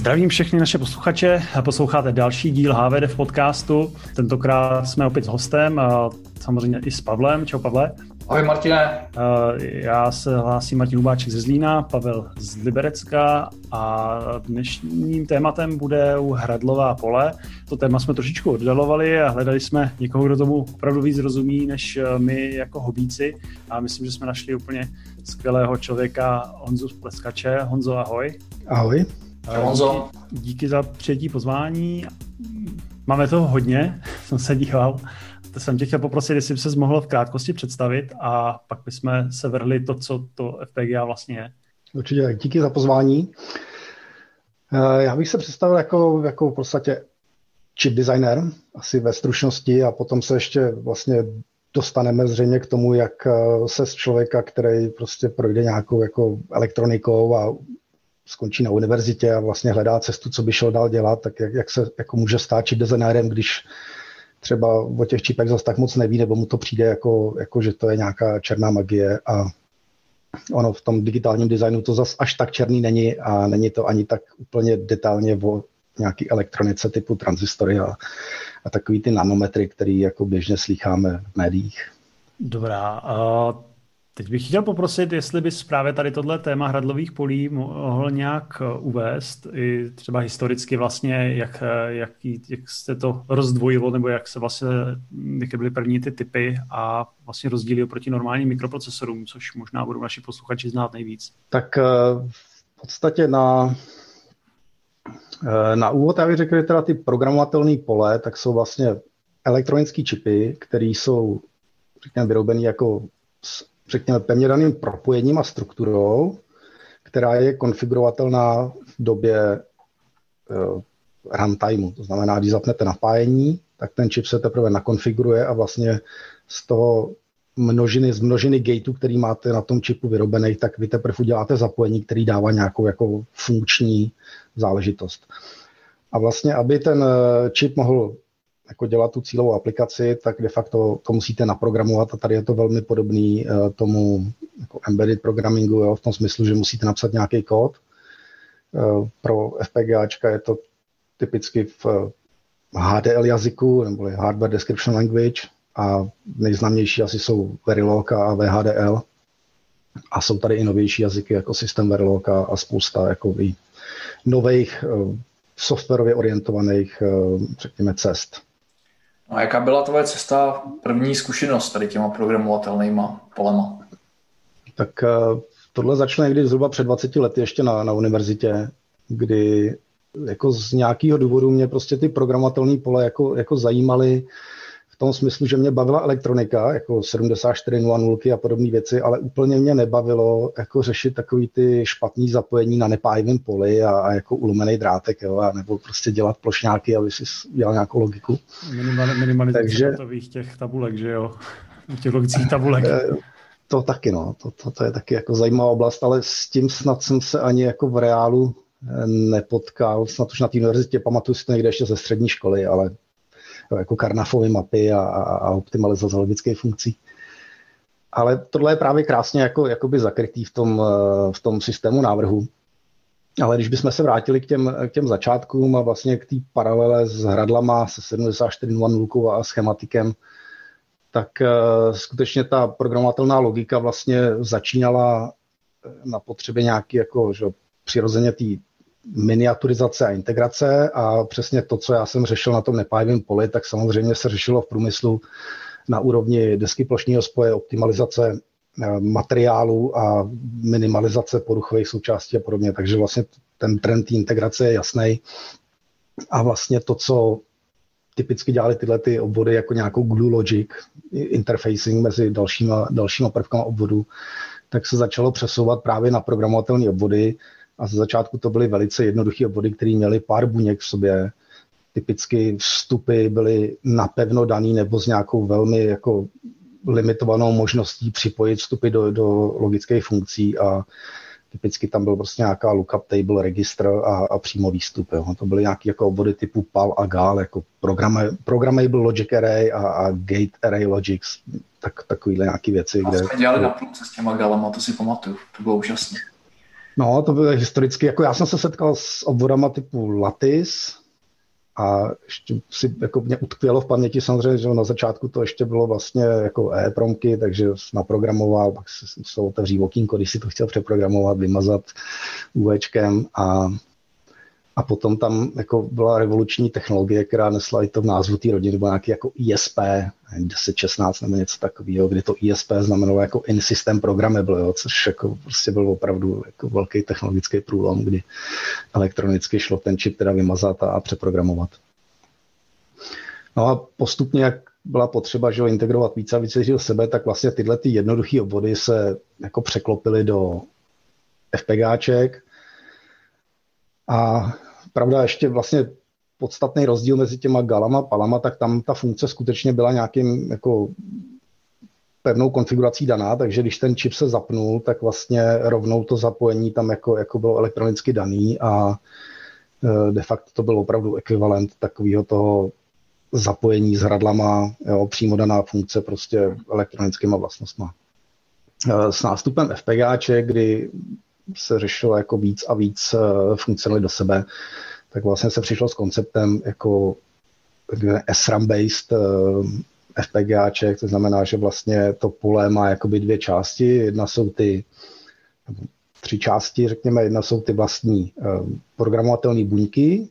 Zdravím všechny naše posluchače. Posloucháte další díl HVD v podcastu. Tentokrát jsme opět s hostem, samozřejmě i s Pavlem. Čau Pavle. Ahoj Martine. Já se hlásím Martin Hubáček ze Zlína, Pavel z Liberecka a dnešním tématem bude u Hradlová pole. To téma jsme trošičku oddalovali a hledali jsme někoho, kdo tomu opravdu víc rozumí, než my jako hobíci a myslím, že jsme našli úplně skvělého člověka Honzu Pleskače. Honzo, ahoj. Ahoj. Honzo. Díky za přijetí pozvání. Máme toho hodně, jsem se díval. To jsem tě chtěl poprosit, jestli by se mohl v krátkosti představit a pak bychom se vrhli to, co to FPGA vlastně je. Určitě, díky za pozvání. Eh, já bych se představil jako, jako v podstatě chip designer, asi ve stručnosti a potom se ještě vlastně dostaneme zřejmě k tomu, jak eh, se z člověka, který prostě projde nějakou jako elektronikou a skončí na univerzitě a vlastně hledá cestu, co by šel dál dělat, tak jak, jak se jako může stát chip designérem, když třeba o těch čipech zase tak moc neví, nebo mu to přijde jako, jako že to je nějaká černá magie a ono v tom digitálním designu to zase až tak černý není a není to ani tak úplně detailně o nějaký elektronice typu transistory a, a takový ty nanometry, který jako běžně slycháme v médiích. Dobrá. Teď bych chtěl poprosit, jestli bys právě tady tohle téma hradlových polí mohl nějak eh, uvést, i třeba historicky vlastně, jak, eh, jak, jak se to rozdvojilo, nebo jak se vlastně, jaké byly první ty typy a vlastně rozdíly oproti normálním mikroprocesorům, což možná budou naši posluchači znát nejvíc. Tak eh, v podstatě na, na úvod já bych řekl, že teda ty programovatelné pole, tak jsou vlastně elektronické čipy, které jsou řekněme, vyrobené jako řekněme, pevně daným propojením a strukturou, která je konfigurovatelná v době uh, runtimeu. To znamená, když zapnete napájení, tak ten čip se teprve nakonfiguruje a vlastně z toho množiny, z množiny gateů, který máte na tom čipu vyrobených, tak vy teprve uděláte zapojení, který dává nějakou jako funkční záležitost. A vlastně, aby ten eh, čip mohl jako dělat tu cílovou aplikaci, tak de facto to musíte naprogramovat a tady je to velmi podobný uh, tomu jako embedded programmingu, jo, v tom smyslu, že musíte napsat nějaký kód. Uh, pro FPGAčka je to typicky v HDL jazyku, nebo Hardware Description Language a nejznámější asi jsou Verilog a VHDL. A jsou tady i novější jazyky jako System Verilog a, spousta jako nových softwarově orientovaných, řekněme, cest. No a jaká byla tvoje cesta, první zkušenost tady těma programovatelnýma polema? Tak eh, tohle začalo někdy zhruba před 20 lety ještě na, na univerzitě, kdy jako z nějakého důvodu mě prostě ty programovatelné pole jako, jako zajímaly tom smyslu, že mě bavila elektronika, jako 7400 a podobné věci, ale úplně mě nebavilo jako řešit takový ty špatný zapojení na nepájivém poli a, a jako ulomený drátek, jo, a nebo prostě dělat plošňáky, aby si dělal nějakou logiku. minimalizace Takže, těch tabulek, že jo? Těch logických tabulek. Eh, to taky, no. To, to, to je taky jako zajímavá oblast, ale s tím snad jsem se ani jako v reálu eh, nepotkal. Snad už na té univerzitě pamatuju si to někde ještě ze střední školy, ale jako karnafové mapy a, a, a optimalizace logických funkcí. Ale tohle je právě krásně jako, jakoby zakrytý v tom, eh, v tom systému návrhu. Ale když bychom se vrátili k těm, k těm začátkům a vlastně k té paralele s hradlama, se 74.00 a schematikem, tak uh, skutečně ta programovatelná logika vlastně začínala na potřebě nějaký jako, že, přirozeně miniaturizace a integrace a přesně to, co já jsem řešil na tom nepájivém poli, tak samozřejmě se řešilo v průmyslu na úrovni desky plošního spoje, optimalizace eh, materiálu a minimalizace poruchových součástí a podobně. Takže vlastně ten trend integrace je jasný. A vlastně to, co typicky dělali tyhle ty obvody jako nějakou glue logic, interfacing mezi dalšíma, dalšíma prvkama obvodu, tak se začalo přesouvat právě na programovatelné obvody, a ze začátku to byly velice jednoduché obvody, které měly pár buněk v sobě. Typicky vstupy byly napevno daný nebo s nějakou velmi jako limitovanou možností připojit vstupy do, do logických funkcí a typicky tam byl prostě nějaká lookup table, registr a, a přímo výstup. Jo. To byly nějaké jako obvody typu PAL a GAL, jako programmable logic array a, a gate array logics, tak, takovýhle nějaké věci. A kde... jsme dělali na půlce s těma galama, to si pamatuju, to bylo úžasné. No, to bylo historicky, jako já jsem se setkal s obvodama typu Lattice, a ještě si jako mě utkvělo v paměti samozřejmě, že na začátku to ještě bylo vlastně jako e-promky, takže naprogramoval, pak se otevří okýnko, když si to chtěl přeprogramovat, vymazat UVčkem a a potom tam jako byla revoluční technologie, která nesla i to v názvu té rodiny, byl nějaký jako ISP, 1016 nebo něco takového, kdy to ISP znamenalo jako in-system programmable, jo, což jako prostě byl opravdu jako velký technologický průlom, kdy elektronicky šlo ten čip teda vymazat a přeprogramovat. No a postupně, jak byla potřeba že ho, integrovat více a více do sebe, tak vlastně tyhle ty jednoduché obvody se jako překlopily do FPGáček, a pravda, ještě vlastně podstatný rozdíl mezi těma galama a palama, tak tam ta funkce skutečně byla nějakým jako pevnou konfigurací daná, takže když ten čip se zapnul, tak vlastně rovnou to zapojení tam jako, jako bylo elektronicky daný a e, de facto to byl opravdu ekvivalent takového toho zapojení s hradlama, jo, přímo daná funkce prostě elektronickýma vlastnostma. E, s nástupem FPGáče, kdy se řešilo jako víc a víc eh, funkcionalit do sebe, tak vlastně se přišlo s konceptem jako SRAM-based eh, FPGAček, to znamená, že vlastně to pole má jakoby dvě části. Jedna jsou ty tři části, řekněme, jedna jsou ty vlastní eh, programovatelné buňky,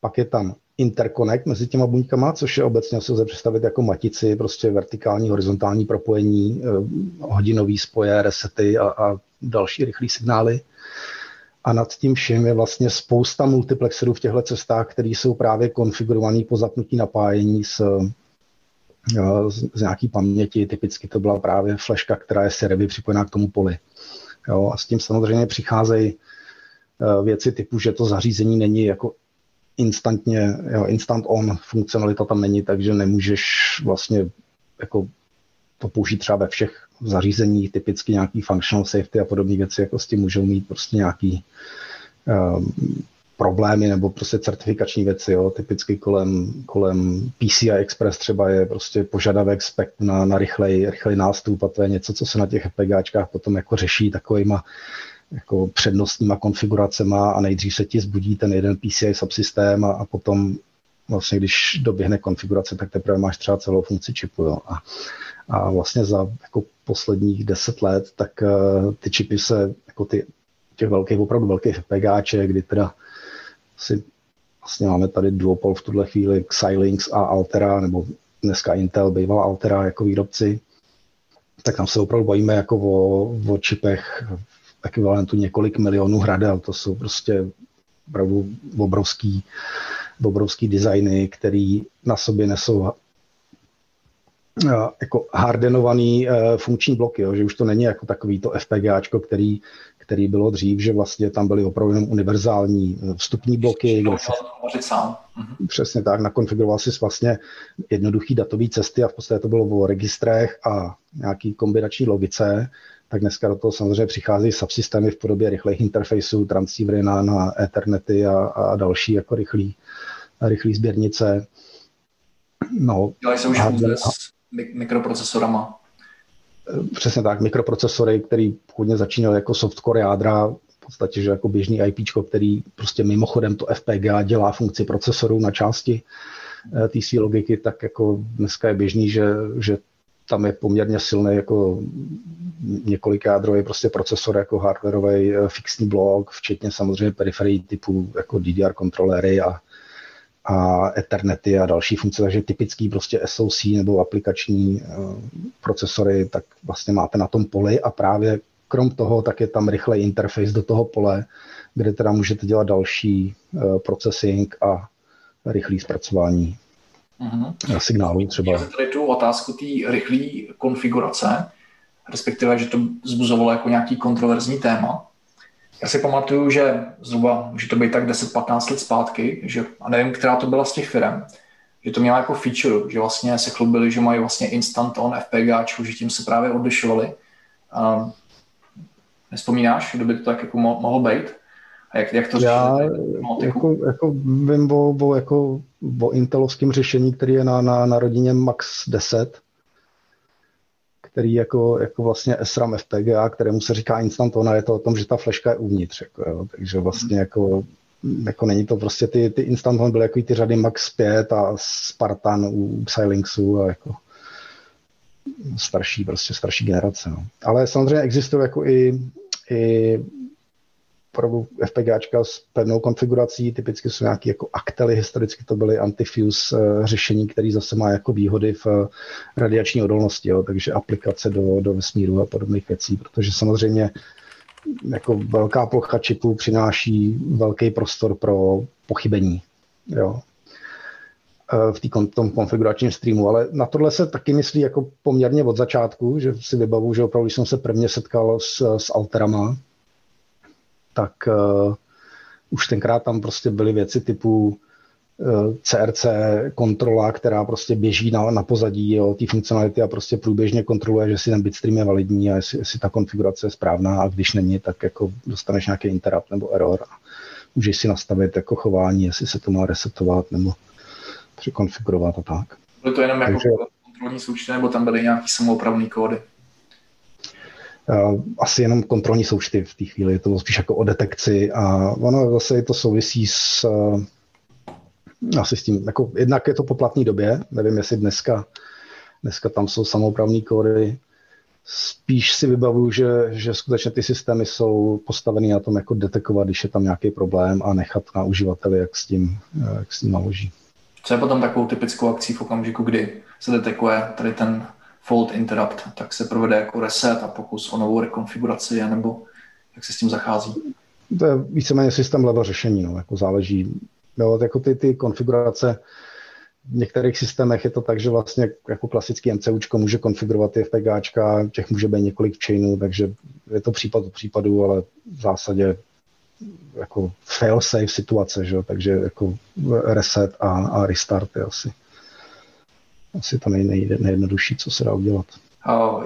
pak je tam interconnect mezi těma buňkama, což je obecně se lze představit jako matici, prostě vertikální, horizontální propojení, hodinový spoje, resety a, a další rychlé signály. A nad tím vším je vlastně spousta multiplexerů v těchto cestách, které jsou právě konfigurované po zapnutí napájení s, z, z nějaký paměti. Typicky to byla právě fleška, která je servy připojená k tomu poli. Jo, a s tím samozřejmě přicházejí e, věci typu, že to zařízení není jako instantně, jo, instant on, funkcionalita tam není, takže nemůžeš vlastně jako to použít třeba ve všech zařízení, typicky nějaký functional safety a podobné věci, jako s tím můžou mít prostě nějaký um, problémy nebo prostě certifikační věci, jo. typicky kolem, kolem PCI Express třeba je prostě požadavek spek na, na rychlej, rychlej nástup a to je něco, co se na těch FPGáčkách potom jako řeší takovýma jako přednostníma konfiguracema a nejdřív se ti zbudí ten jeden PCI subsystém a, a potom vlastně když doběhne konfigurace, tak teprve máš třeba celou funkci čipu. Jo. A, a vlastně za jako posledních deset let, tak uh, ty čipy se, jako ty, těch velkých, opravdu velkých FPGáček, kdy teda si vlastně máme tady duopol v tuhle chvíli Xilinx a Altera, nebo dneska Intel, bývala Altera jako výrobci, tak tam se opravdu bavíme jako o, o čipech ekvivalentu několik milionů hradel. To jsou prostě opravdu obrovský, obrovský designy, který na sobě nesou jako hardenovaný uh, funkční bloky, jo, že už to není jako takový to FPGAčko, který, který bylo dřív, že vlastně tam byly opravdu jenom univerzální eh, vstupní bloky. Kde se, sám. Mhm. Přesně tak, nakonfiguroval si vlastně jednoduchý datový cesty a v podstatě to bylo o registrech a nějaký kombinační logice, tak dneska do toho samozřejmě přichází subsystémy v podobě rychlých interfaceů, transceivery na, na Ethernety a, a další jako rychlý, rychlý sběrnice. No, Dělají se už a, mikroprocesorama. Přesně tak, mikroprocesory, který původně začínaly jako softcore jádra, v podstatě, že jako běžný IP, který prostě mimochodem to FPGA dělá funkci procesorů na části eh, té své logiky, tak jako dneska je běžný, že, že tam je poměrně silný jako několik jádrový prostě procesor jako hardwareový eh, fixní blok, včetně samozřejmě periferií typu jako DDR kontroléry a a Ethernety a další funkce, takže typický prostě SoC nebo aplikační uh, procesory, tak vlastně máte na tom poli a právě krom toho, tak je tam rychlej interface do toho pole, kde teda můžete dělat další uh, processing a rychlý zpracování mm-hmm. signálů třeba. Já tady tu otázku té rychlé konfigurace, respektive, že to zbuzovalo jako nějaký kontroverzní téma. Já si pamatuju, že zhruba, může to být tak 10-15 let zpátky, že, a nevím, která to byla z těch firm, že to měla jako feature, že vlastně se chlubili, že mají vlastně instant on FPGAčku, že tím se právě odlišovali. Um, nespomínáš, kdo by to tak jako mohlo být? A jak, jak to Já jako, jako vím o, o, jako, o intelovském řešení, který je na, na, na rodině Max 10, který jako, jako vlastně SRAM FPGA, kterému se říká instant ona, je to o tom, že ta fleška je uvnitř. Jako, jo. Takže vlastně mhm. jako, jako není to prostě ty, ty instant on byly jako ty řady Max 5 a Spartan u Xilinxu a jako starší, prostě starší generace. No. Ale samozřejmě existují jako i, i opravdu FPGAčka s pevnou konfigurací, typicky jsou nějaké jako aktely, historicky to byly antifuse uh, řešení, které zase má jako výhody v uh, radiační odolnosti, jo, takže aplikace do, do vesmíru a podobných věcí, protože samozřejmě jako velká plocha čipů přináší velký prostor pro pochybení. Jo eh, v tý, tom konfiguračním streamu, ale na tohle se taky myslí jako poměrně od začátku, že si vybavu, že opravdu jsem se prvně setkal s, s alterama, tak uh, už tenkrát tam prostě byly věci typu uh, eh, CRC kontrola, která prostě běží na, na pozadí té funkcionality a prostě průběžně kontroluje, že si ten bitstream je validní a jestli, jestli ta konfigurace je správná a když není, tak jako dostaneš nějaký interrupt nebo error a můžeš si nastavit jako chování, jestli se to má resetovat nebo překonfigurovat a tak. Bylo to jenom jako Takže... kontrolní součty, nebo tam byly nějaký samoopravný kódy? Eh, asi jenom kontrolní součty v té chvíli, je to spíš jako o detekci a ono zase to souvisí s eh, asi s tím, jako jednak je to po platné době, nevím, jestli dneska, dneska tam jsou samoupravní kódy, spíš si vybavuju, že, že skutečně ty systémy jsou postaveny na tom, jako detekovat, když je tam nějaký problém a nechat na uživateli, jak s tím, eh, jak s tím naloží. Co je potom takovou typickou akcí v okamžiku, kdy se detekuje tady ten fault interrupt, tak se provede jako reset a pokus o novou rekonfiguraci, nebo jak se s tím zachází? To je víceméně systém level řešení, no, jako záleží. Jo, jako ty, ty konfigurace v některých systémech je to tak, že vlastně jako klasický MCUčko může konfigurovat ty FPGAčka, těch může být několik chainů, takže je to případ od případu, ale v zásadě jako fail-safe situace, že? takže jako reset a, a restart je asi asi to nej, nej, nejjednodušší, co se dá udělat.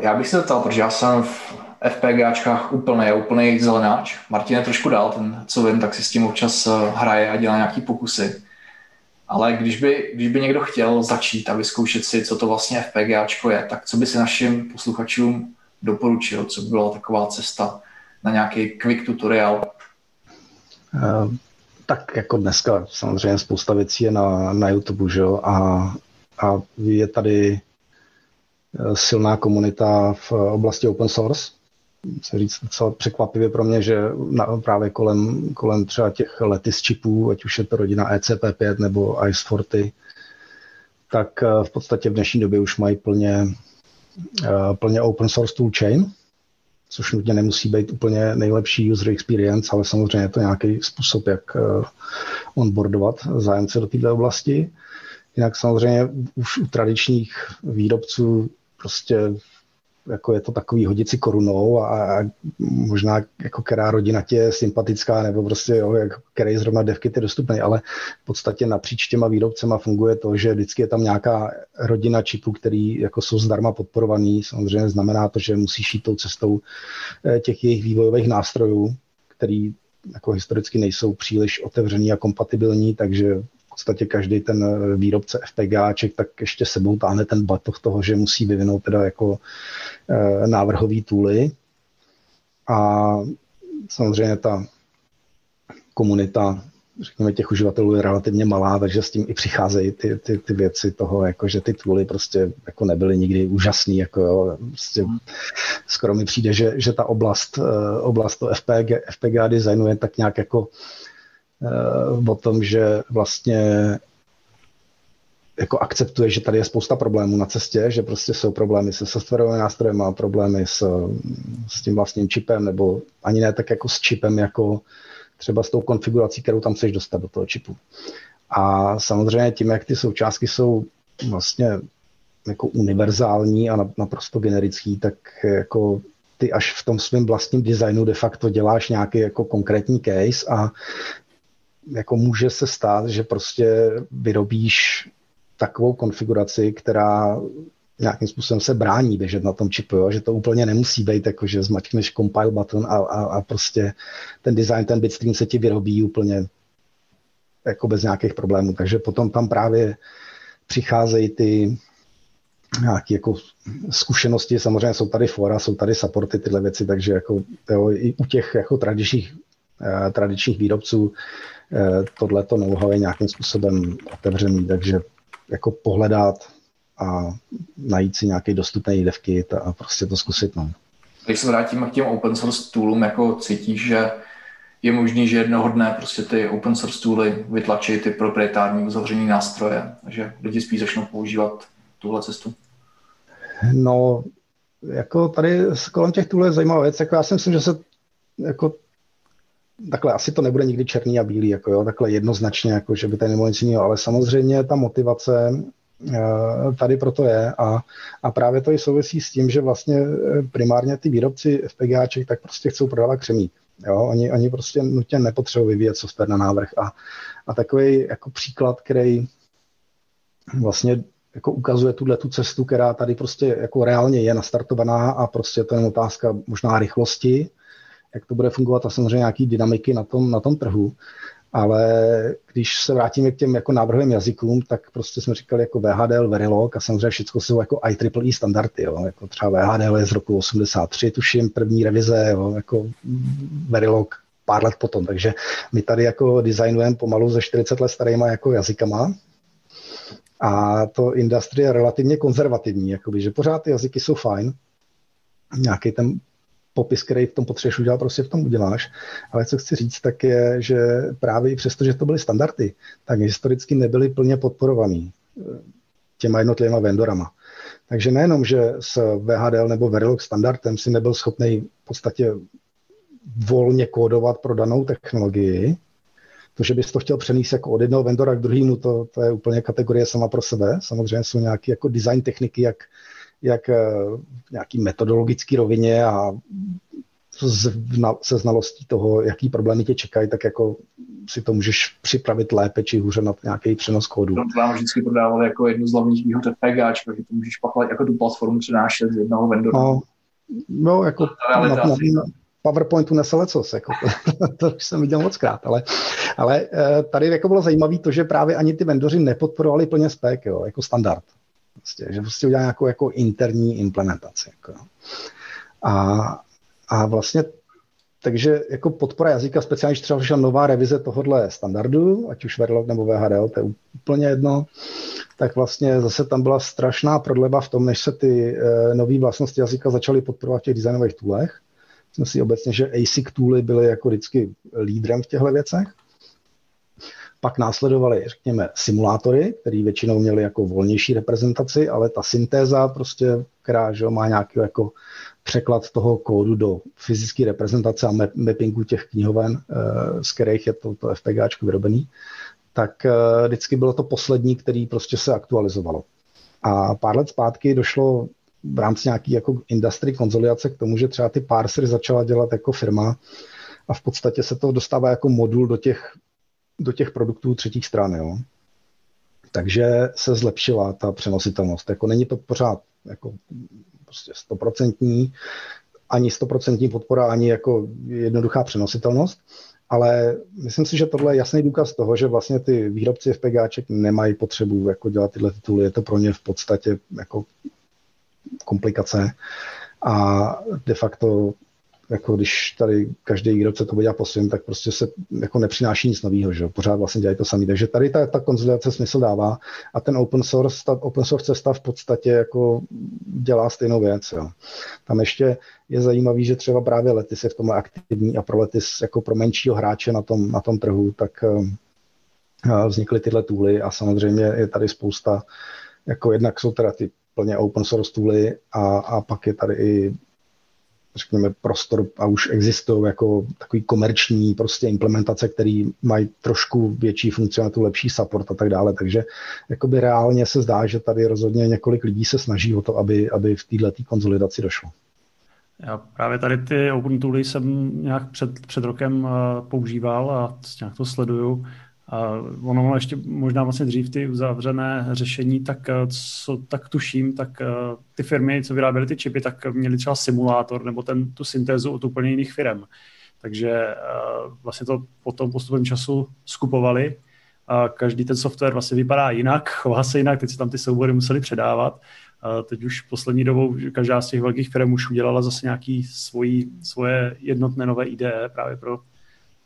Já bych se zeptal, protože já jsem v FPGAčkách úplný, úplný zelenáč. Martin je trošku dál, ten, co vím, tak si s tím občas eh, hraje a dělá nějaký pokusy. Ale když by, když by někdo chtěl začít a vyzkoušet si, co to vlastně FPGAčko je, tak co by si našim posluchačům doporučil? Co by byla taková cesta na nějaký quick tutorial? Uh, tak jako dneska samozřejmě spousta věcí je na, na YouTube, že jo? A a je tady eh, silná komunita v oblasti open source. Se říct docela překvapivě pro mě, že na, právě kolem, kolem třeba těch letis čipů, ať už je to rodina ECP5 nebo ICE40, tak eh, v podstatě v dnešní době už mají plně, eh, plně open source toolchain, což nutně nemusí být úplně nejlepší user experience, ale samozřejmě je to nějaký způsob, jak onboardovat zájemce do této oblasti. Jinak samozřejmě už u tradičních výrobců prostě jako je to takový hodit si korunou a, a možná jako která rodina tě je sympatická nebo prostě jo, jak, který zrovna devky je dostupný, ale v podstatě napříč těma výrobcema funguje to, že vždycky je tam nějaká rodina čipů, který jako jsou zdarma podporovaný. Samozřejmě znamená to, že musíš jít tou cestou eh, těch jejich vývojových nástrojů, který jako historicky nejsou příliš otevřený a kompatibilní, takže podstatě každý ten eh, výrobce FPGAček tak ještě sebou táhne ten batoh toho, že musí vyvinout teda jako e, návrhový tooly. A samozřejmě ta komunita řekněme, těch uživatelů je relativně malá, takže s tím i přicházejí ty, ty, ty věci toho, jako že ty tooly prostě jako nebyly nikdy úžasný, jako jo, prostě hmm. skoro mi přijde, že, že ta oblast, eh, oblast to FPG, FPGA designu je tak nějak jako Eh, o tom, že vlastně jako akceptuje, že tady je spousta problémů na cestě, že prostě jsou problémy se softwarovými nástrojem, má problémy s, s tím vlastním čipem, nebo ani ne tak jako s čipem, jako třeba s tou konfigurací, kterou tam chceš dostat do toho čipu. A samozřejmě tím, jak ty součástky jsou vlastně jako univerzální a naprosto generický, tak jako ty až v tom svém vlastním designu de facto děláš nějaký jako konkrétní case a jako může se stát, že prostě vyrobíš takovou konfiguraci, která nějakým způsobem se brání běžet na tom čipu, jo? že to úplně nemusí být jako, že zmačkneš compile button a, a, a prostě ten design, ten bitstream se ti vyrobí úplně jako bez nějakých problémů. Takže potom tam právě přicházejí ty nějaké jako zkušenosti, samozřejmě jsou tady fora, jsou tady supporty, tyhle věci, takže jako, jo, i u těch jako tradičních, eh, tradičních výrobců tohleto know-how je nějakým způsobem otevřený, takže jako pohledat a najít si nějaký dostupný devkit a prostě to zkusit. No. Když se vrátíme k těm open source toolům, jako cítíš, že je možný, že jednoho dne prostě ty open source tooly vytlačí ty proprietární uzavřený nástroje, že lidi spíš začnou používat tuhle cestu? No, jako tady kolem těch toolů je zajímavá věc, jako já si myslím, že se jako takhle asi to nebude nikdy černý a bílý, jako jo, takhle jednoznačně, jako že by tady nebylo nic jiného, ale samozřejmě ta motivace eh, tady proto je a, a právě to i souvisí s tím, že vlastně eh, primárně ty výrobci FPGAček tak prostě chcou prodávat křemík. Jo, oni, oni prostě nutně nepotřebují vyvíjet software na návrh a, a takový jako příklad, který vlastně jako ukazuje tuhle tu cestu, která tady prostě jako reálně je nastartovaná a prostě to je otázka možná rychlosti, jak to bude fungovat a samozřejmě nějaký dynamiky na tom, na tom trhu. Ale když se vrátíme k těm jako návrhovým jazykům, tak prostě jsme říkali jako VHDL, Verilog a samozřejmě všechno jsou jako IEEE standardy. Jo. Jako třeba VHDL je z roku 83, tuším, první revize, jo, jako Verilog pár let potom. Takže my tady jako designujeme pomalu ze 40 let starýma jako jazykama, a to industrie je relativně konzervativní, jakoby, že pořád ty jazyky jsou fajn, nějaký ten popis, který v tom potřebuješ udělat, prostě v tom uděláš. Ale co chci říct, tak je, že právě i přesto, že to byly standardy, tak historicky nebyly plně podporovaný eh, těma jednotlivými vendorama. Takže nejenom, že s VHDL nebo Verilog standardem si nebyl schopný v podstatě volně kódovat pro danou technologii, to, že bys to chtěl přenést jako od jednoho vendora k druhému, to, to je úplně kategorie sama pro sebe. Samozřejmě jsou nějaké jako design techniky, jak, jak eh, nějaký metodologický rovině a se znalostí toho, jaký problémy tě čekají, tak jako si to můžeš připravit lépe či hůře na nějaký přenos kódu. To vám vždycky prodávali jako jednu z hlavních výhod FPGA, že to můžeš pak jako tu platformu přenášet z jednoho vendora. No, no jako na, na, na, PowerPointu nese lecos, jako to, to už jsem viděl moc krát, ale, ale eh, tady jako bylo zajímavé to, že právě ani ty vendoři nepodporovali plně spec, jo, jako standard. Prostě, že prostě udělali nějakou jako interní implementaci. Jako. A, a vlastně takže jako podpora jazyka, speciálně, když třeba přišla nová revize tohohle standardu, ať už Verilog nebo VHDL, to je úplně jedno, tak vlastně zase tam byla strašná prodleva v tom, než se ty e, nové vlastnosti jazyka začaly podporovat v těch designových toolech. Myslím si obecně, že ASIC tooly byly jako vždycky lídrem v těchto věcech. Pak následovaly, řekněme, simulátory, které většinou měly jako volnější reprezentaci, ale ta syntéza prostě, která že má nějaký jako překlad toho kódu do fyzické reprezentace a mappingu těch knihoven, eh, z kterých je to, to FPGAčko vyrobený, tak eh, vždycky bylo to poslední, který prostě se aktualizovalo. A pár let zpátky došlo v rámci nějaký jako industry konzolidace k tomu, že třeba ty parsery začala dělat jako firma a v podstatě se to dostává jako modul do těch, do těch produktů třetích stran. Jo. Takže se zlepšila ta přenositelnost. Jako není to pořád jako prostě stoprocentní, ani stoprocentní podpora, ani jako jednoduchá přenositelnost, ale myslím si, že tohle je jasný důkaz toho, že vlastně ty výrobci FPGáček nemají potřebu jako dělat tyhle tituly. Je to pro ně v podstatě jako komplikace a de facto jako když tady každý výrobce to dělá po svém, tak prostě se jako nepřináší nic nového, že pořád vlastně dělají to samé. Takže tady ta, ta konzolidace smysl dává a ten open source, ta open source cesta v podstatě jako dělá stejnou věc. Jo. Tam ještě je zajímavý, že třeba právě Letis je v tomhle aktivní a pro Letis jako pro menšího hráče na tom, na tom trhu, tak uh, vznikly tyhle tooly a samozřejmě je tady spousta jako jednak jsou teda ty plně open source tooly a, a pak je tady i řekněme, prostor a už existují jako takový komerční prostě implementace, které mají trošku větší funkcionalitu, lepší support a tak dále. Takže jakoby reálně se zdá, že tady rozhodně několik lidí se snaží o to, aby, aby v této konzolidaci došlo. Já právě tady ty open tooly jsem nějak před, před rokem eh, používal a nějak to sleduju. A ono ještě možná vlastně dřív ty uzavřené řešení, tak eh, co tak tuším, tak eh, ty firmy, co vyráběly ty čipy, tak měly třeba simulátor nebo ten, tu syntézu od úplně jiných firm. Takže eh, vlastně to potom postupem času skupovali a každý ten software vlastně vypadá jinak, chová se jinak, teď se tam ty soubory museli předávat teď už poslední dobou každá z těch velkých firm už udělala zase nějaký svoje jednotné nové IDE právě pro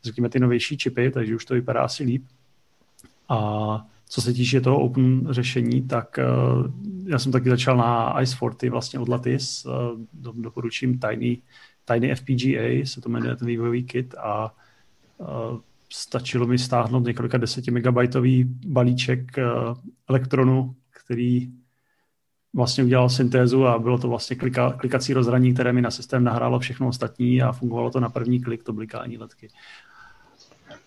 řekněme ty novější čipy, takže už to vypadá asi líp. A co se týče toho open řešení, tak uh, já jsem taky začal na Ice Forty vlastně od Lattice, uh, doporučím Tiny, Tiny FPGA, se to jmenuje ten vývojový kit a uh, stačilo mi stáhnout několika deseti megabajtový balíček elektronu, který vlastně udělal syntézu a bylo to vlastně klika, klikací rozhraní, které mi na systém nahrálo všechno ostatní a fungovalo to na první klik, to blikání letky.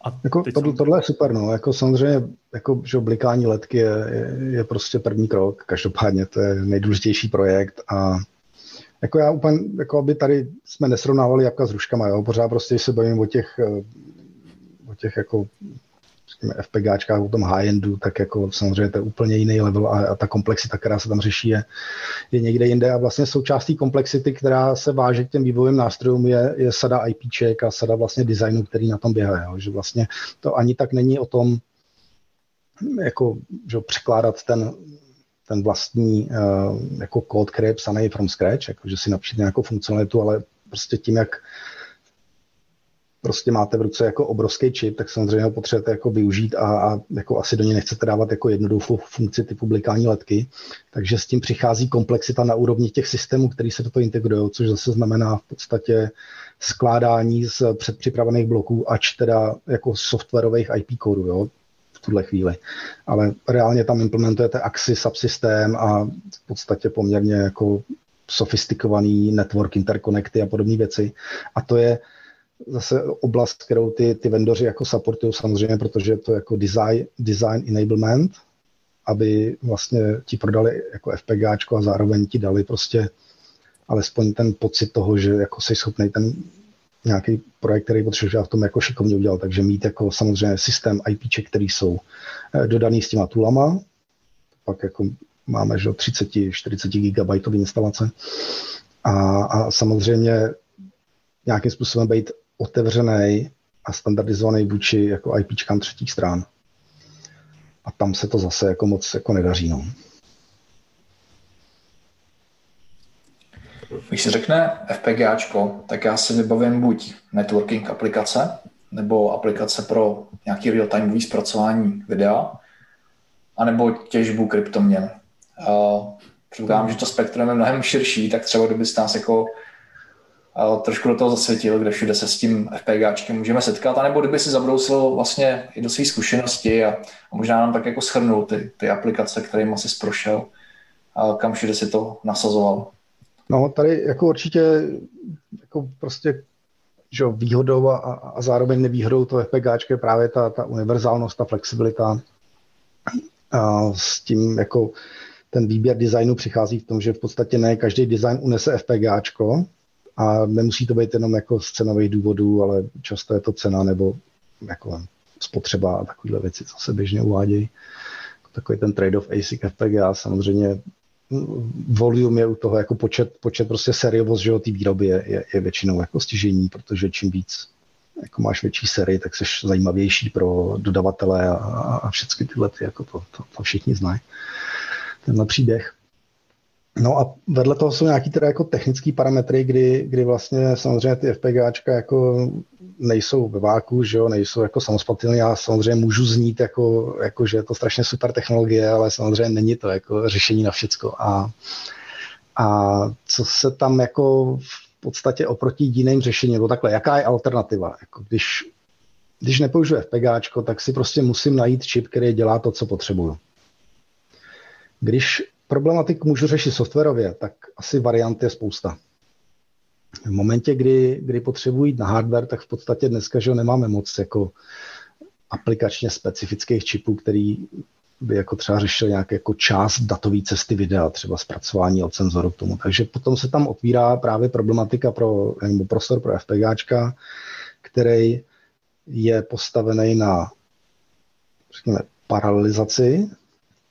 A jako to, jsem... Tohle je super, no. Jako samozřejmě, jako, že oblikání letky je, je, je, prostě první krok. Každopádně to je nejdůležitější projekt a jako já úplně, jako aby tady jsme nesrovnávali jabka s ruškama, jo. Pořád prostě se bavím o těch, eh, o těch jako FPGáčkách, o tom high-endu, tak jako samozřejmě to je úplně jiný level a, a ta komplexita, která se tam řeší, je, je někde jinde a vlastně součástí komplexity, která se váže k těm vývojovým nástrojům, je, je sada IPček a sada vlastně designu, který na tom běhá. Jo. Že vlastně to ani tak není o tom, jako, že překládat ten, ten vlastní uh, jako kód, který je psaný from scratch, jako, že si napíšete nějakou funkcionalitu, ale prostě tím, jak prostě máte v ruce jako obrovský čip, tak samozřejmě ho potřebujete jako využít a, a jako asi do něj nechcete dávat jako jednoduchou funkci typu blikání letky. Takže s tím přichází komplexita na úrovni těch systémů, který se do toho integrují, což zase znamená v podstatě skládání z předpřipravených bloků, ač teda jako softwarových IP kódů, jo, v tuhle chvíli. Ale reálně tam implementujete AXI subsystém a v podstatě poměrně jako sofistikovaný network interconnecty a podobné věci. A to je zase oblast, kterou ty, ty vendoři jako supportují samozřejmě, protože to je jako design, design enablement, aby vlastně ti prodali jako FPGáčko a zároveň ti dali prostě alespoň ten pocit toho, že jako jsi schopný ten nějaký projekt, který potřebuje v tom jako šikovně udělat. Takže mít jako samozřejmě systém IPček, který jsou eh, dodaný s těma toolama, pak jako máme že 30-40 GB instalace a, a samozřejmě nějakým způsobem být otevřený a standardizovaný vůči jako IPčkám třetích stran. A tam se to zase jako moc jako nedaří. No. Když se řekne FPGAčko, tak já si vybavím buď networking aplikace, nebo aplikace pro nějaký real-timeový zpracování videa, anebo těžbu kryptoměn. Předpokládám, že to spektrum je mnohem širší, tak třeba kdybyste nás jako trošku do toho zasvětil, kde všude se s tím FPGáčkem můžeme setkat, anebo kdyby si zabrousil vlastně i do své zkušenosti a, a možná nám tak jako schrnul ty, ty aplikace, kterým asi prošel a kam všude si to nasazoval. No, tady jako určitě jako prostě že výhodou a, a zároveň nevýhodou toho FPGáčka je právě ta, ta univerzálnost, ta flexibilita. A s tím jako ten výběr designu přichází v tom, že v podstatě ne každý design unese FPGáčko, a nemusí to být jenom jako z cenových důvodů, ale často je to cena nebo jako spotřeba a takovéhle věci, co se běžně uvádějí. Takový ten trade-off ASIC FPGA samozřejmě volume je u toho jako počet, počet prostě seriovost, že výroby je, je, je, většinou jako stěžení, protože čím víc jako máš větší sérii, tak jsi zajímavější pro dodavatele a, a všechny tyhle, jako to, to, to všichni znají, tenhle příběh. No a vedle toho jsou nějaký teda jako technické parametry, kdy, kdy vlastně samozřejmě ty FPGAčka jako nejsou ve váku, že jo, nejsou jako samospatelné. Já samozřejmě můžu znít jako, jako, že je to strašně super technologie, ale samozřejmě není to jako řešení na všecko. A, a co se tam jako v podstatě oproti jiným řešením, nebo takhle, jaká je alternativa? Jako když, když nepoužiju FPGAčko, tak si prostě musím najít čip, který dělá to, co potřebuju. Když problematiku můžu řešit softwarově, tak asi variant je spousta. V momentě, kdy, kdy potřebuji jít na hardware, tak v podstatě dneska že nemáme moc jako aplikačně specifických čipů, který by jako třeba řešil nějaké jako část datové cesty videa, třeba zpracování od senzoru k tomu. Takže potom se tam otvírá právě problematika pro, nebo prostor pro FPGAčka, který je postavený na řekněme, paralelizaci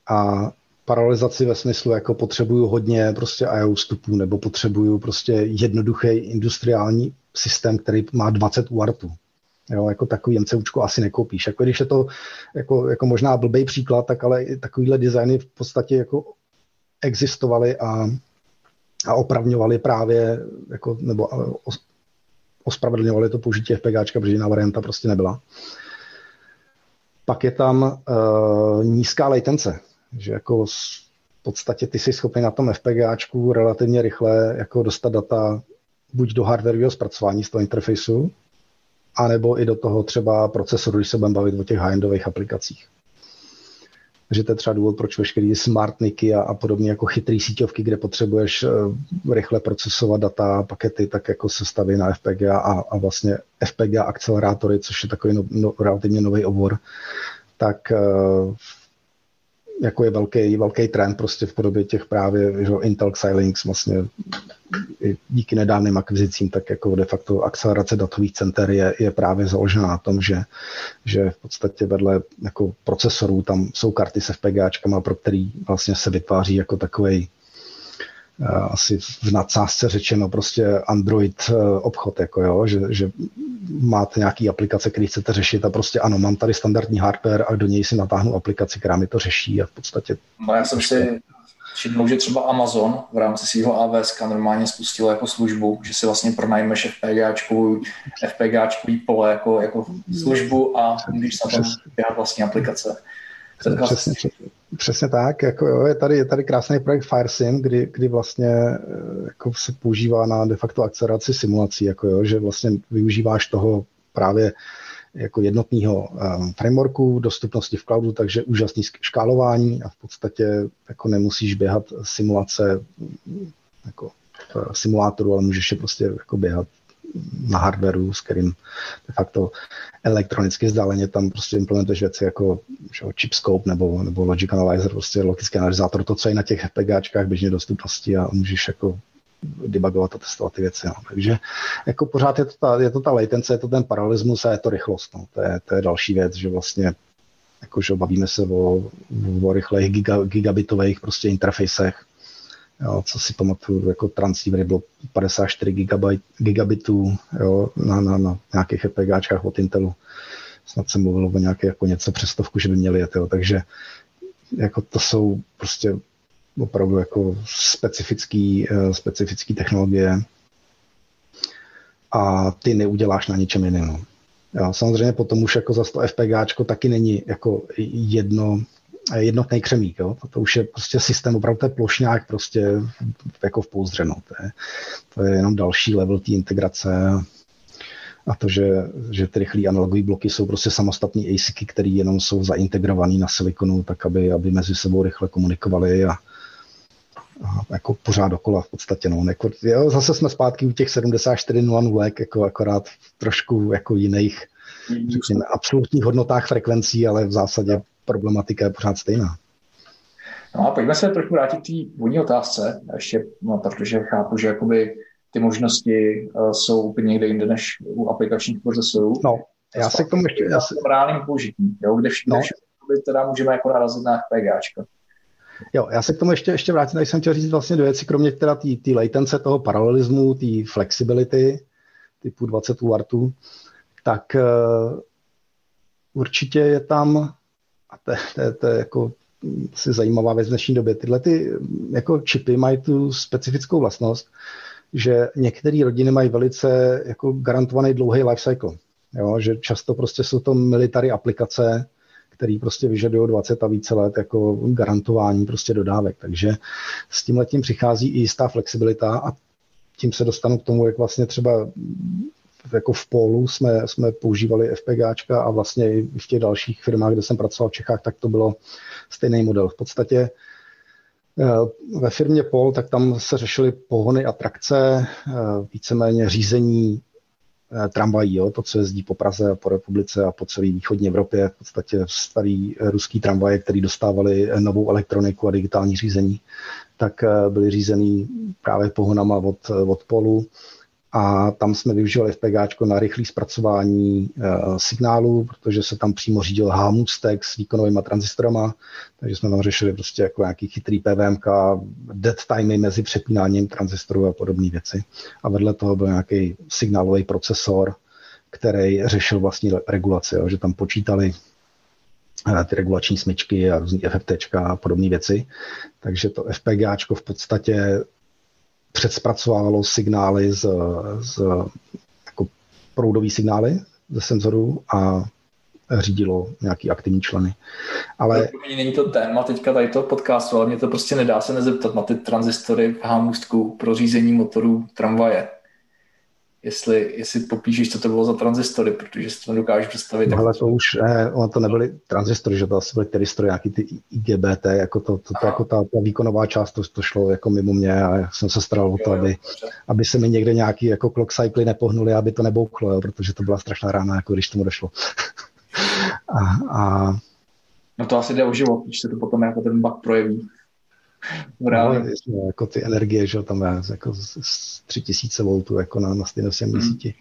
a paralelizaci ve smyslu, jako potřebuju hodně prostě IO vstupů, nebo potřebuju prostě jednoduchý industriální systém, který má 20 UARTů. Jo, jako takový MCUčko asi nekoupíš. Jako když je to jako, jako možná blbý příklad, tak ale takovýhle designy v podstatě jako existovaly a, a opravňovaly právě, jako, nebo ospravedlňovaly to použití FPGAčka, protože jiná varianta prostě nebyla. Pak je tam uh, nízká latence, že jako v podstatě ty jsi schopný na tom FPGAčku relativně rychle jako dostat data buď do hardwareového zpracování z toho interfejsu, anebo i do toho třeba procesoru, když se budeme bavit o těch high-endových aplikacích. Takže to je třeba důvod, proč veškerý smartniky a, a podobně jako chytrý síťovky, kde potřebuješ uh, rychle procesovat data, pakety, tak jako se staví na FPGA a, a vlastně FPGA akcelerátory, což je takový no, no, relativně nový obor, tak uh, jako je velký, velký trend prostě v podobě těch právě že Intel Xilinx vlastně díky nedávným akvizicím, tak jako de facto akcelerace datových center je, je právě založena na tom, že, že v podstatě vedle jako procesorů tam jsou karty s FPGAčkama, pro který vlastně se vytváří jako takový asi v nadsázce řečeno prostě Android eh, obchod, jako jo, že, že máte nějaký aplikace, které chcete řešit a prostě ano, mám tady standardní hardware a do něj si natáhnu aplikaci, která mi to řeší a v podstatě... No já jsem si všiml, že třeba Amazon v rámci svého AWS normálně spustil jako službu, že si vlastně pronajmeš FPGAčku, FPGAčkový pole jako, jako službu a můžeš na tom běhat vlastní aplikace. Přesně, přesně tak. Jako jo, je, tady, je tady krásný projekt FireSim, kdy, kdy vlastně eh, jako se používá na de facto akceleraci simulací, jako jo, že vlastně využíváš toho právě jako jednotného um, frameworku, dostupnosti v cloudu, takže úžasný škálování a v podstatě jako nemusíš běhat simulace jako v simulátoru, ale můžeš je prostě jako běhat na hardwareu, s kterým de facto elektronicky vzdáleně tam prostě implementuješ věci jako že, chipscope nebo, nebo logic analyzer, prostě logický analyzátor, to, co je na těch FPGAčkách běžně dostupnosti a můžeš jako debugovat a testovat ty věci. No. Takže jako pořád je to, ta, je to ta latence, je to ten paralelismus a je to rychlost. No. To, je, to je další věc, že vlastně jakože bavíme se o, o rychlých giga, gigabitových prostě interfejsech, Jo, co si pamatuju, jako transceivery bylo 54 gigabit, gigabitů jo, na, na, na nějakých FPGAčkách od Intelu. Snad jsem mluvil o nějaké jako něco přes stovku, že by měli jet. Jo. Takže jako to jsou prostě opravdu jako specifický, uh, specifický technologie a ty neuděláš na ničem jiném. No. Jo, samozřejmě potom už jako za to FPGAčko taky není jako jedno, jednotný křemík. Jo? To, to už je prostě systém, opravdu to je plošňák prostě jako v pouzdře. No. To, je, to je jenom další level té integrace a to, že, že ty rychlé analogové bloky jsou prostě samostatní ASICy, které jenom jsou zaintegrované na silikonu, tak aby, aby mezi sebou rychle komunikovali a, a jako pořád dokola v podstatě. No. Jako, jo, zase jsme zpátky u těch 74.00, jako akorát v trošku jako jiných řekněme, absolutních hodnotách frekvencí, ale v zásadě problematika je pořád stejná. No a pojďme se trošku vrátit k té vodní otázce, ještě, no, protože chápu, že jakoby ty možnosti uh, jsou úplně někde jinde než u aplikačních procesorů. No, já se k tomu ještě... Já se... reálným použití, jo, kde všechno, no. teda můžeme jako narazit na FPGAčko. Jo, já se k tomu ještě, ještě vrátím, tady jsem chtěl říct vlastně dvě věci, kromě teda té latence, toho paralelismu, té flexibility typu 20 W, tak uh, určitě je tam a to, to, to je jako asi zajímavá věc v dnešní době. Tyhle ty jako čipy mají tu specifickou vlastnost, že některé rodiny mají velice jako garantovaný dlouhý life cycle. Jo, že často prostě jsou to military aplikace, které prostě vyžadují 20 a více let jako garantování prostě dodávek. Takže s tím letím přichází i jistá flexibilita a tím se dostanu k tomu, jak vlastně třeba jako v Polu jsme, jsme používali FPGAčka a vlastně i v těch dalších firmách, kde jsem pracoval v Čechách, tak to bylo stejný model. V podstatě eh, ve firmě Pol, tak tam se řešily pohony a trakce, eh, víceméně řízení eh, tramvají, jo, to, co jezdí po Praze a po republice a po celé východní Evropě, v podstatě starý ruský tramvaje, který dostávali novou elektroniku a digitální řízení, tak byly řízený právě pohonama od, od Polu a tam jsme využívali FPGA na rychlé zpracování e, signálu, protože se tam přímo řídil HMUStek s výkonovými tranzistorama, takže jsme tam řešili prostě jako nějaký chytrý PVMK, dead timey mezi přepínáním tranzistorů a podobné věci. A vedle toho byl nějaký signálový procesor, který řešil vlastní regulaci, jo, že tam počítali ty regulační smyčky a různý FFTčka a podobné věci. Takže to FPGAčko v podstatě předzpracovávalo signály z, z jako proudový signály ze senzorů a řídilo nějaký aktivní členy. Ale... Není to téma teďka tady toho podcastu, ale mě to prostě nedá se nezeptat na ty transistory v hámůstku pro řízení motorů tramvaje jestli, jestli popíšeš, co to bylo za transistory, protože si to nedokážu představit. Ale to už, ne, ono to nebyly transistory, že to asi byly tyristory, nějaký ty IGBT, jako to, to, to jako ta, ta, výkonová část, to, to šlo jako mimo mě a já jsem se staral o to, aby, aby se mi někde nějaký jako clock cycly nepohnuly, aby to nebouchlo, jo, protože to byla strašná rána, jako když tomu došlo. a, a No to asi jde o život, když se to potom jako ten bug projeví. No, jako ty energie, že tam je jako z 3000 V jako na, na stejnou hmm. síti.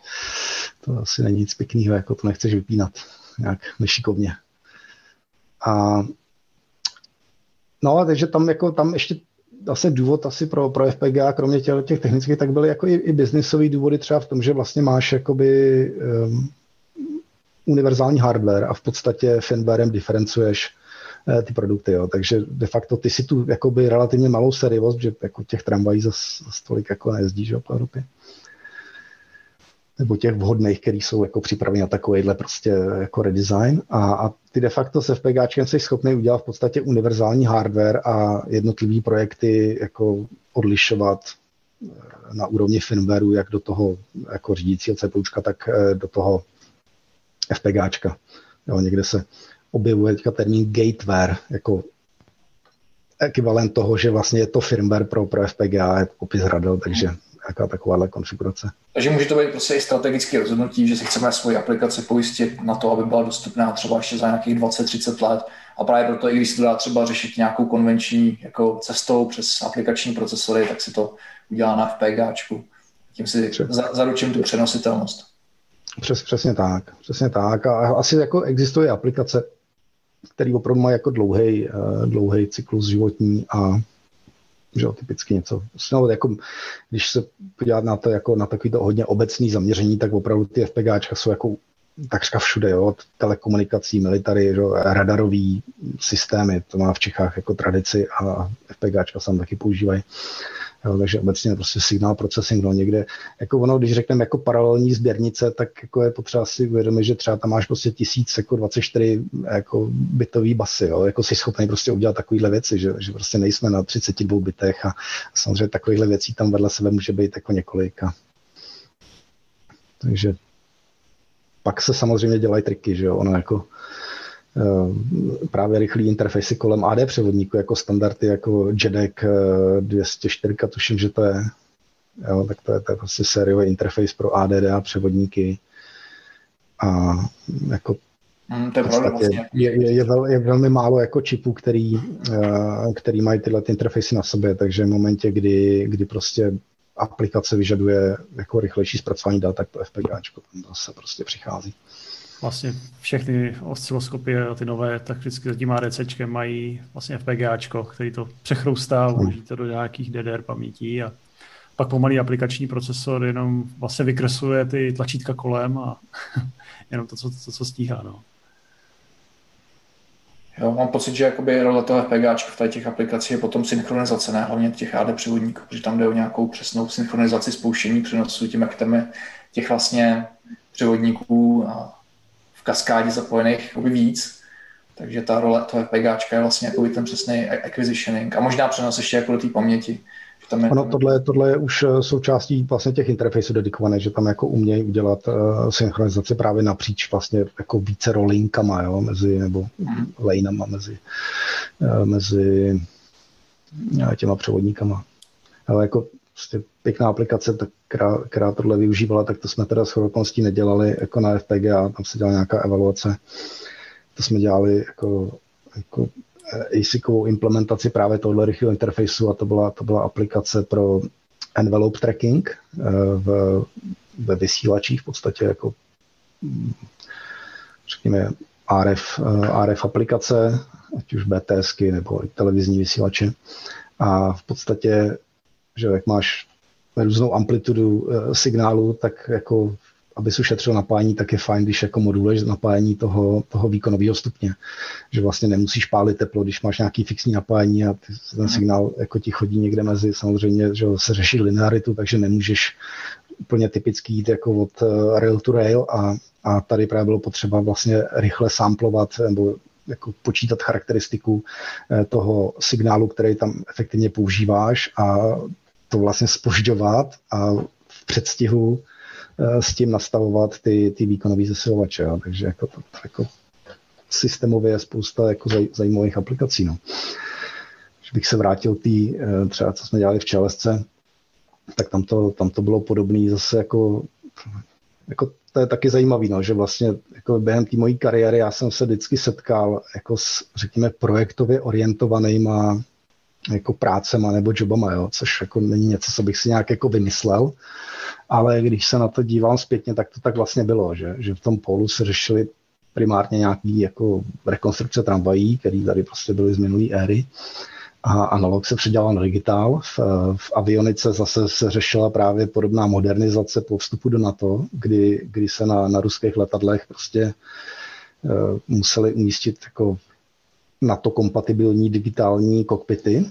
To asi není nic pěkného, jako to nechceš vypínat nějak nešikovně. A no, takže tam jako tam ještě asi důvod asi pro, pro FPGA, kromě těch, těch technických, tak byly jako i, i biznisové důvody třeba v tom, že vlastně máš jakoby um, univerzální hardware a v podstatě firmwarem diferencuješ ty produkty. Jo. Takže de facto ty si tu jakoby relativně malou sérivost, že jako těch tramvají za tolik jako nejezdí že, po Evropě. Nebo těch vhodných, který jsou jako připraveni na takovýhle prostě jako redesign. A, a ty de facto se FPGáčkem jsi schopný udělat v podstatě univerzální hardware a jednotlivý projekty jako odlišovat eh, na úrovni firmwareu, jak do toho jako řídícího CPUčka, tak eh, do toho FPGáčka. Jo, někde se objevuje teďka termín gateware, jako ekvivalent toho, že vlastně je to firmware pro, pro FPGA, je popis radel, takže jaká takováhle konfigurace. Takže může to být prostě i strategické rozhodnutí, že si chceme svoji aplikaci pojistit na to, aby byla dostupná třeba ještě za nějakých 20-30 let. A právě proto, i když se to dá třeba řešit nějakou konvenční jako cestou přes aplikační procesory, tak si to udělá na FPGAčku. Tím si za, zaručím tu přenositelnost. Přes, přesně tak, přesně tak. A asi jako existuje aplikace, který opravdu má jako dlouhý, eh, dlouhý cyklus životní a že typicky něco. No, jako, když se podívat na to jako na takový to hodně obecný zaměření, tak opravdu ty FPGáčka jsou jako takřka všude, jo, od telekomunikací, military, že, radarový systémy, to má v Čechách jako tradici a FPGáčka se tam taky používají. Jo, takže obecně prostě signál processing, no někde, jako ono, když řekneme jako paralelní sběrnice, tak jako je potřeba si uvědomit, že třeba tam máš prostě tisíc, jako 24 jako bytový basy, jo, jako jsi schopný prostě udělat takovéhle věci, že, že prostě nejsme na 32 bytech a samozřejmě takovýchhle věcí tam vedle sebe může být jako několik. A... Takže pak se samozřejmě dělají triky, že jo, ono jako právě rychlý interfejsy kolem AD převodníku jako standardy, jako JEDEC 204, eh, tuším, že to je, jo, tak to je, to je prostě sériový interface pro ADDA převodníky. A jako Hmm, to je, vlastně. je, je, je, vel, je velmi málo jako čipů, který, uh, který mají tyhle ty interfejsy na sobě, takže v momentě, kdy, kdy prostě aplikace vyžaduje jako rychlejší zpracování dat, tak to FPGAčko tam zase prostě přichází vlastně všechny osciloskopy a ty nové, tak vždycky za tím ADC mají vlastně FPGAčko, který to přechroustá, uloží to do nějakých DDR pamětí a pak pomalý aplikační procesor jenom vlastně vykresluje ty tlačítka kolem a jenom to, co, to, co stíhá. No. Jo, mám pocit, že jakoby role toho FPGAčka v těch aplikacích je potom synchronizace, ne hlavně těch AD převodníků, protože tam jde o nějakou přesnou synchronizaci spouštění přenosu tím, jak tam těch vlastně převodníků a kaskádě zapojených jakoby víc. Takže ta role toho FPGAčka je vlastně jako ten přesný acquisitioning a možná přenos ještě jako do té paměti. Tam je... Ano, tohle, tohle je už eh, součástí vlastně těch interfejsů dedikované, že tam jako umějí udělat uh, synchronizaci právě napříč vlastně jako více rolinkama, jo, mezi, nebo mm. laneama mezi, uh, mezi těma převodníkama. Ale jako prostě pěkná aplikace, tak, která, která tohle využívala, tak to jsme teda s okolností nedělali jako na FPGA, tam se dělala nějaká evaluace. To jsme dělali jako, jako ASICovou implementaci právě tohle rychlého interfejsu a to byla, to byla aplikace pro envelope tracking eh, v, ve vysílačích v podstatě jako řekněme RF, eh, RF aplikace, ať už BTSky nebo televizní vysílače. A v podstatě že jak máš různou amplitudu uh, signálu, tak jako aby se ušetřil napájení, tak je fajn, když jako moduluješ napájení toho, toho výkonového stupně. Že vlastně nemusíš pálit teplo, když máš nějaký fixní napájení a ty, ten mhm. signál jako ti chodí někde mezi, samozřejmě, že se řeší linearitu, takže nemůžeš úplně typicky jít jako od uh, rail to rail a, a tady právě bylo potřeba vlastně rychle samplovat nebo jako počítat charakteristiku eh, toho signálu, který tam efektivně používáš a to vlastně spožďovat a v předstihu eh, s tím nastavovat ty, ty výkonové zesilovače. Jo. Takže jako, to, jako systémově je spousta jako zaj, zajímavých aplikací. No. Když bych se vrátil tý, eh, třeba co jsme dělali v Čelesce, tak tam to, tam to bylo podobné zase jako, jako to je taky zajímavé, no, že vlastně jako během té mojí kariéry já jsem se vždycky setkal jako s, řekněme, projektově orientovanýma jako prácema nebo jobama, jo, což jako není něco, co bych si nějak jako vymyslel, ale když se na to dívám zpětně, tak to tak vlastně bylo, že, že v tom polu se řešili primárně nějaký jako rekonstrukce tramvají, které tady prostě byly z minulé éry a analog se předělal na digitál. V, v avionice zase se řešila právě podobná modernizace po vstupu do NATO, kdy, kdy se na, na ruských letadlech prostě uh, museli umístit jako NATO kompatibilní digitální kokpity,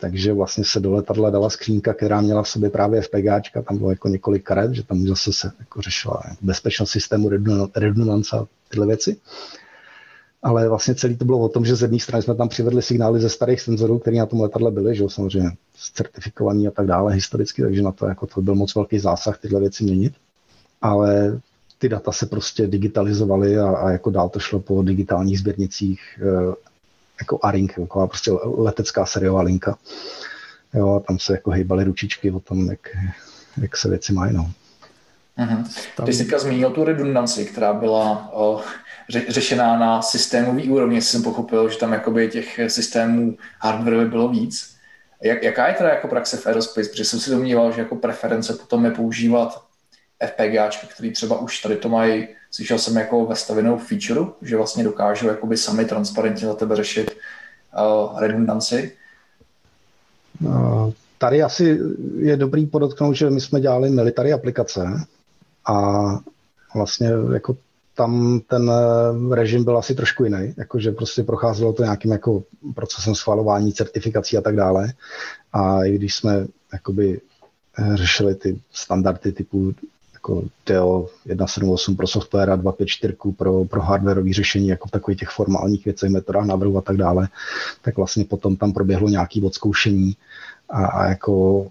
takže vlastně se do letadla dala skřínka, která měla v sobě právě FPGáčka, tam bylo jako několik karet, že tam zase se jako řešila bezpečnost systému, redundance a tyhle věci. Ale vlastně celý to bylo o tom, že z jedné strany jsme tam přivedli signály ze starých senzorů, které na tom letadle byly, že jo, samozřejmě certifikovaný a tak dále historicky, takže na to jako to byl moc velký zásah tyhle věci měnit. Ale ty data se prostě digitalizovaly a, a jako dál to šlo po digitálních sběrnicích e, jako A-Ring, jako prostě letecká seriová linka. Jo, a tam se jako hejbaly ručičky o tom, jak, jak se věci mají. No. Mm-hmm. Ty jsi zmínil tu redundanci, která byla o, ře, řešená na systémový úrovni, jsem pochopil, že tam jakoby těch systémů hardware bylo víc. Jak, jaká je teda jako praxe v aerospace? Protože jsem si domníval, že jako preference potom je používat FPGAčky, který třeba už tady to mají, slyšel jsem jako vestavenou feature, že vlastně dokážou jakoby sami transparentně za tebe řešit uh, redundanci. No, tady asi je dobrý podotknout, že my jsme dělali military aplikace a vlastně jako tam ten eh, režim byl asi trošku jiný, jakože prostě procházelo to nějakým jako procesem schvalování, certifikací a tak dále. A i když jsme jakoby eh, řešili ty standardy typu jako DEO 178 pro software a 254 pro, pro hardwareové řešení, jako v takových těch formálních věcech, metodách návrhu a tak dále, tak vlastně potom tam proběhlo nějaké odzkoušení a, a jako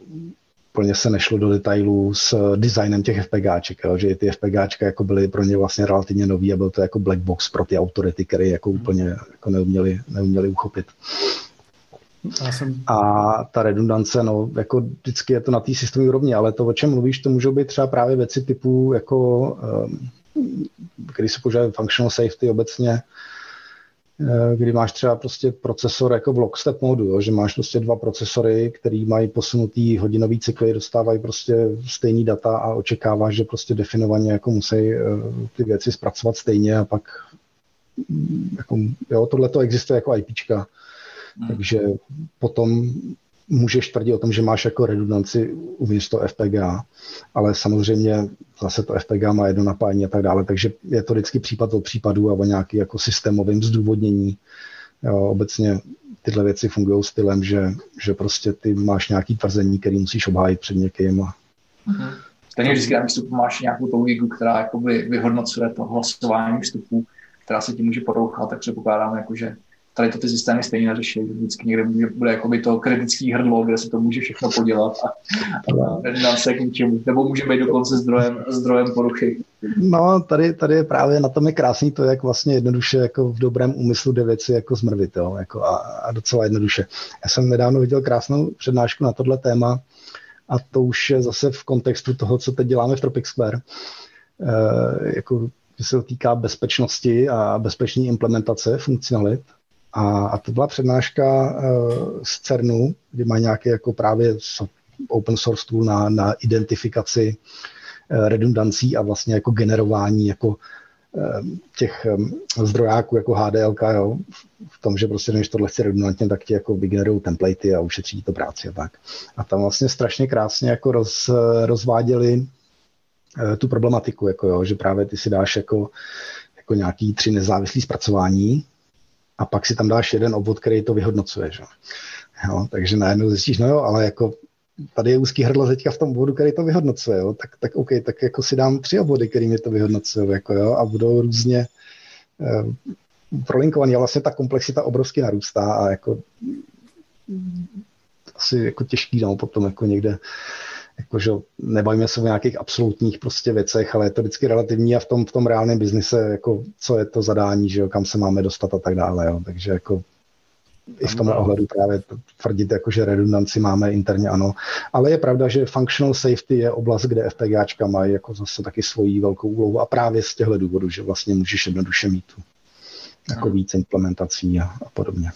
úplně se nešlo do detailů s designem těch FPGáček, jo, že ty FPGáčka jako byly pro ně vlastně relativně nový a byl to jako black box pro ty autority, které jako hmm. úplně jako neuměli, neuměli uchopit. Jsem... A ta redundance, no, jako vždycky je to na té systémové úrovni, ale to, o čem mluvíš, to můžou být třeba právě věci typu, jako, který se používají functional safety obecně, Eh, kdy máš třeba prostě procesor jako v lockstep modu, jo, že máš prostě dva procesory, který mají posunutý hodinový cykly, dostávají prostě stejný data a očekáváš, že prostě definovaně jako musí eh, ty věci zpracovat stejně a pak mm, jako, jo, tohle to existuje jako IPčka. Hmm. Takže potom můžeš tvrdit o tom, že máš jako redundanci uvnitř toho FPGA, ale samozřejmě zase to FPGA má jedno napájení a tak dále, takže je to vždycky případ od případu a o nějaký jako systémovým zdůvodnění. Jo, obecně tyhle věci fungují stylem, že, že prostě ty máš nějaký tvrzení, který musíš obhájit před někým. A... Mm-hmm. Takže vždycky na výstupu máš nějakou tou ligu, která jakoby vyhodnocuje to hlasování vstupů, která se tím může porouchat, tak předpokládám, jako, že tady to ty systémy stejně neřeší. Vždycky někde bude, bude jakoby to kritický hrdlo, kde se to může všechno podělat a, a nedá se k ničemu. Nebo může být dokonce zdrojem, zdrojem poruchy. No, tady, tady je právě na tom je krásný to, jak vlastně jednoduše jako v dobrém úmyslu jde věci jako zmrvit, jo, jako a, a, docela jednoduše. Já jsem nedávno viděl krásnou přednášku na tohle téma a to už je zase v kontextu toho, co teď děláme v Tropic Square. E, jako se týká bezpečnosti a bezpečné implementace funkcionalit a, a to byla přednáška uh, z CERNu, kdy má nějaký jako právě open source tool na, na identifikaci uh, redundancí a vlastně jako generování jako uh, těch zdrojáků jako HDL, jo, v tom, že prostě než tohle chci redundantně, tak ti jako vygenerují templatey a ušetří to práci a tak. A tam vlastně strašně krásně jako roz, rozváděli tu problematiku, jako jo, že právě ty si dáš jako, jako nějaký tři nezávislý zpracování a pak si tam dáš jeden obvod, který to vyhodnocuje. Že? Jo, takže najednou zjistíš, no jo, ale jako tady je úzký hrdlo teďka v tom bodu, který to vyhodnocuje, jo, tak, tak OK, tak jako si dám tři obvody, který mi to vyhodnocují, jako jo, a budou různě eh, prolinkovaný a vlastně ta komplexita obrovsky narůstá a jako asi jako těžký no, potom jako někde jakože nebavíme se o nějakých absolutních prostě věcech, ale je to vždycky relativní a v tom, v tom reálném biznise, jako co je to zadání, že jo, kam se máme dostat a tak dále, jo. takže jako i v tomhle ohledu právě tvrdit, jako, že redundanci máme interně, ano. Ale je pravda, že functional safety je oblast, kde FPGAčka mají jako zase taky svoji velkou úlohu a právě z těchto důvodů, že vlastně můžeš jednoduše mít tu jako víc implementací a, a podobně.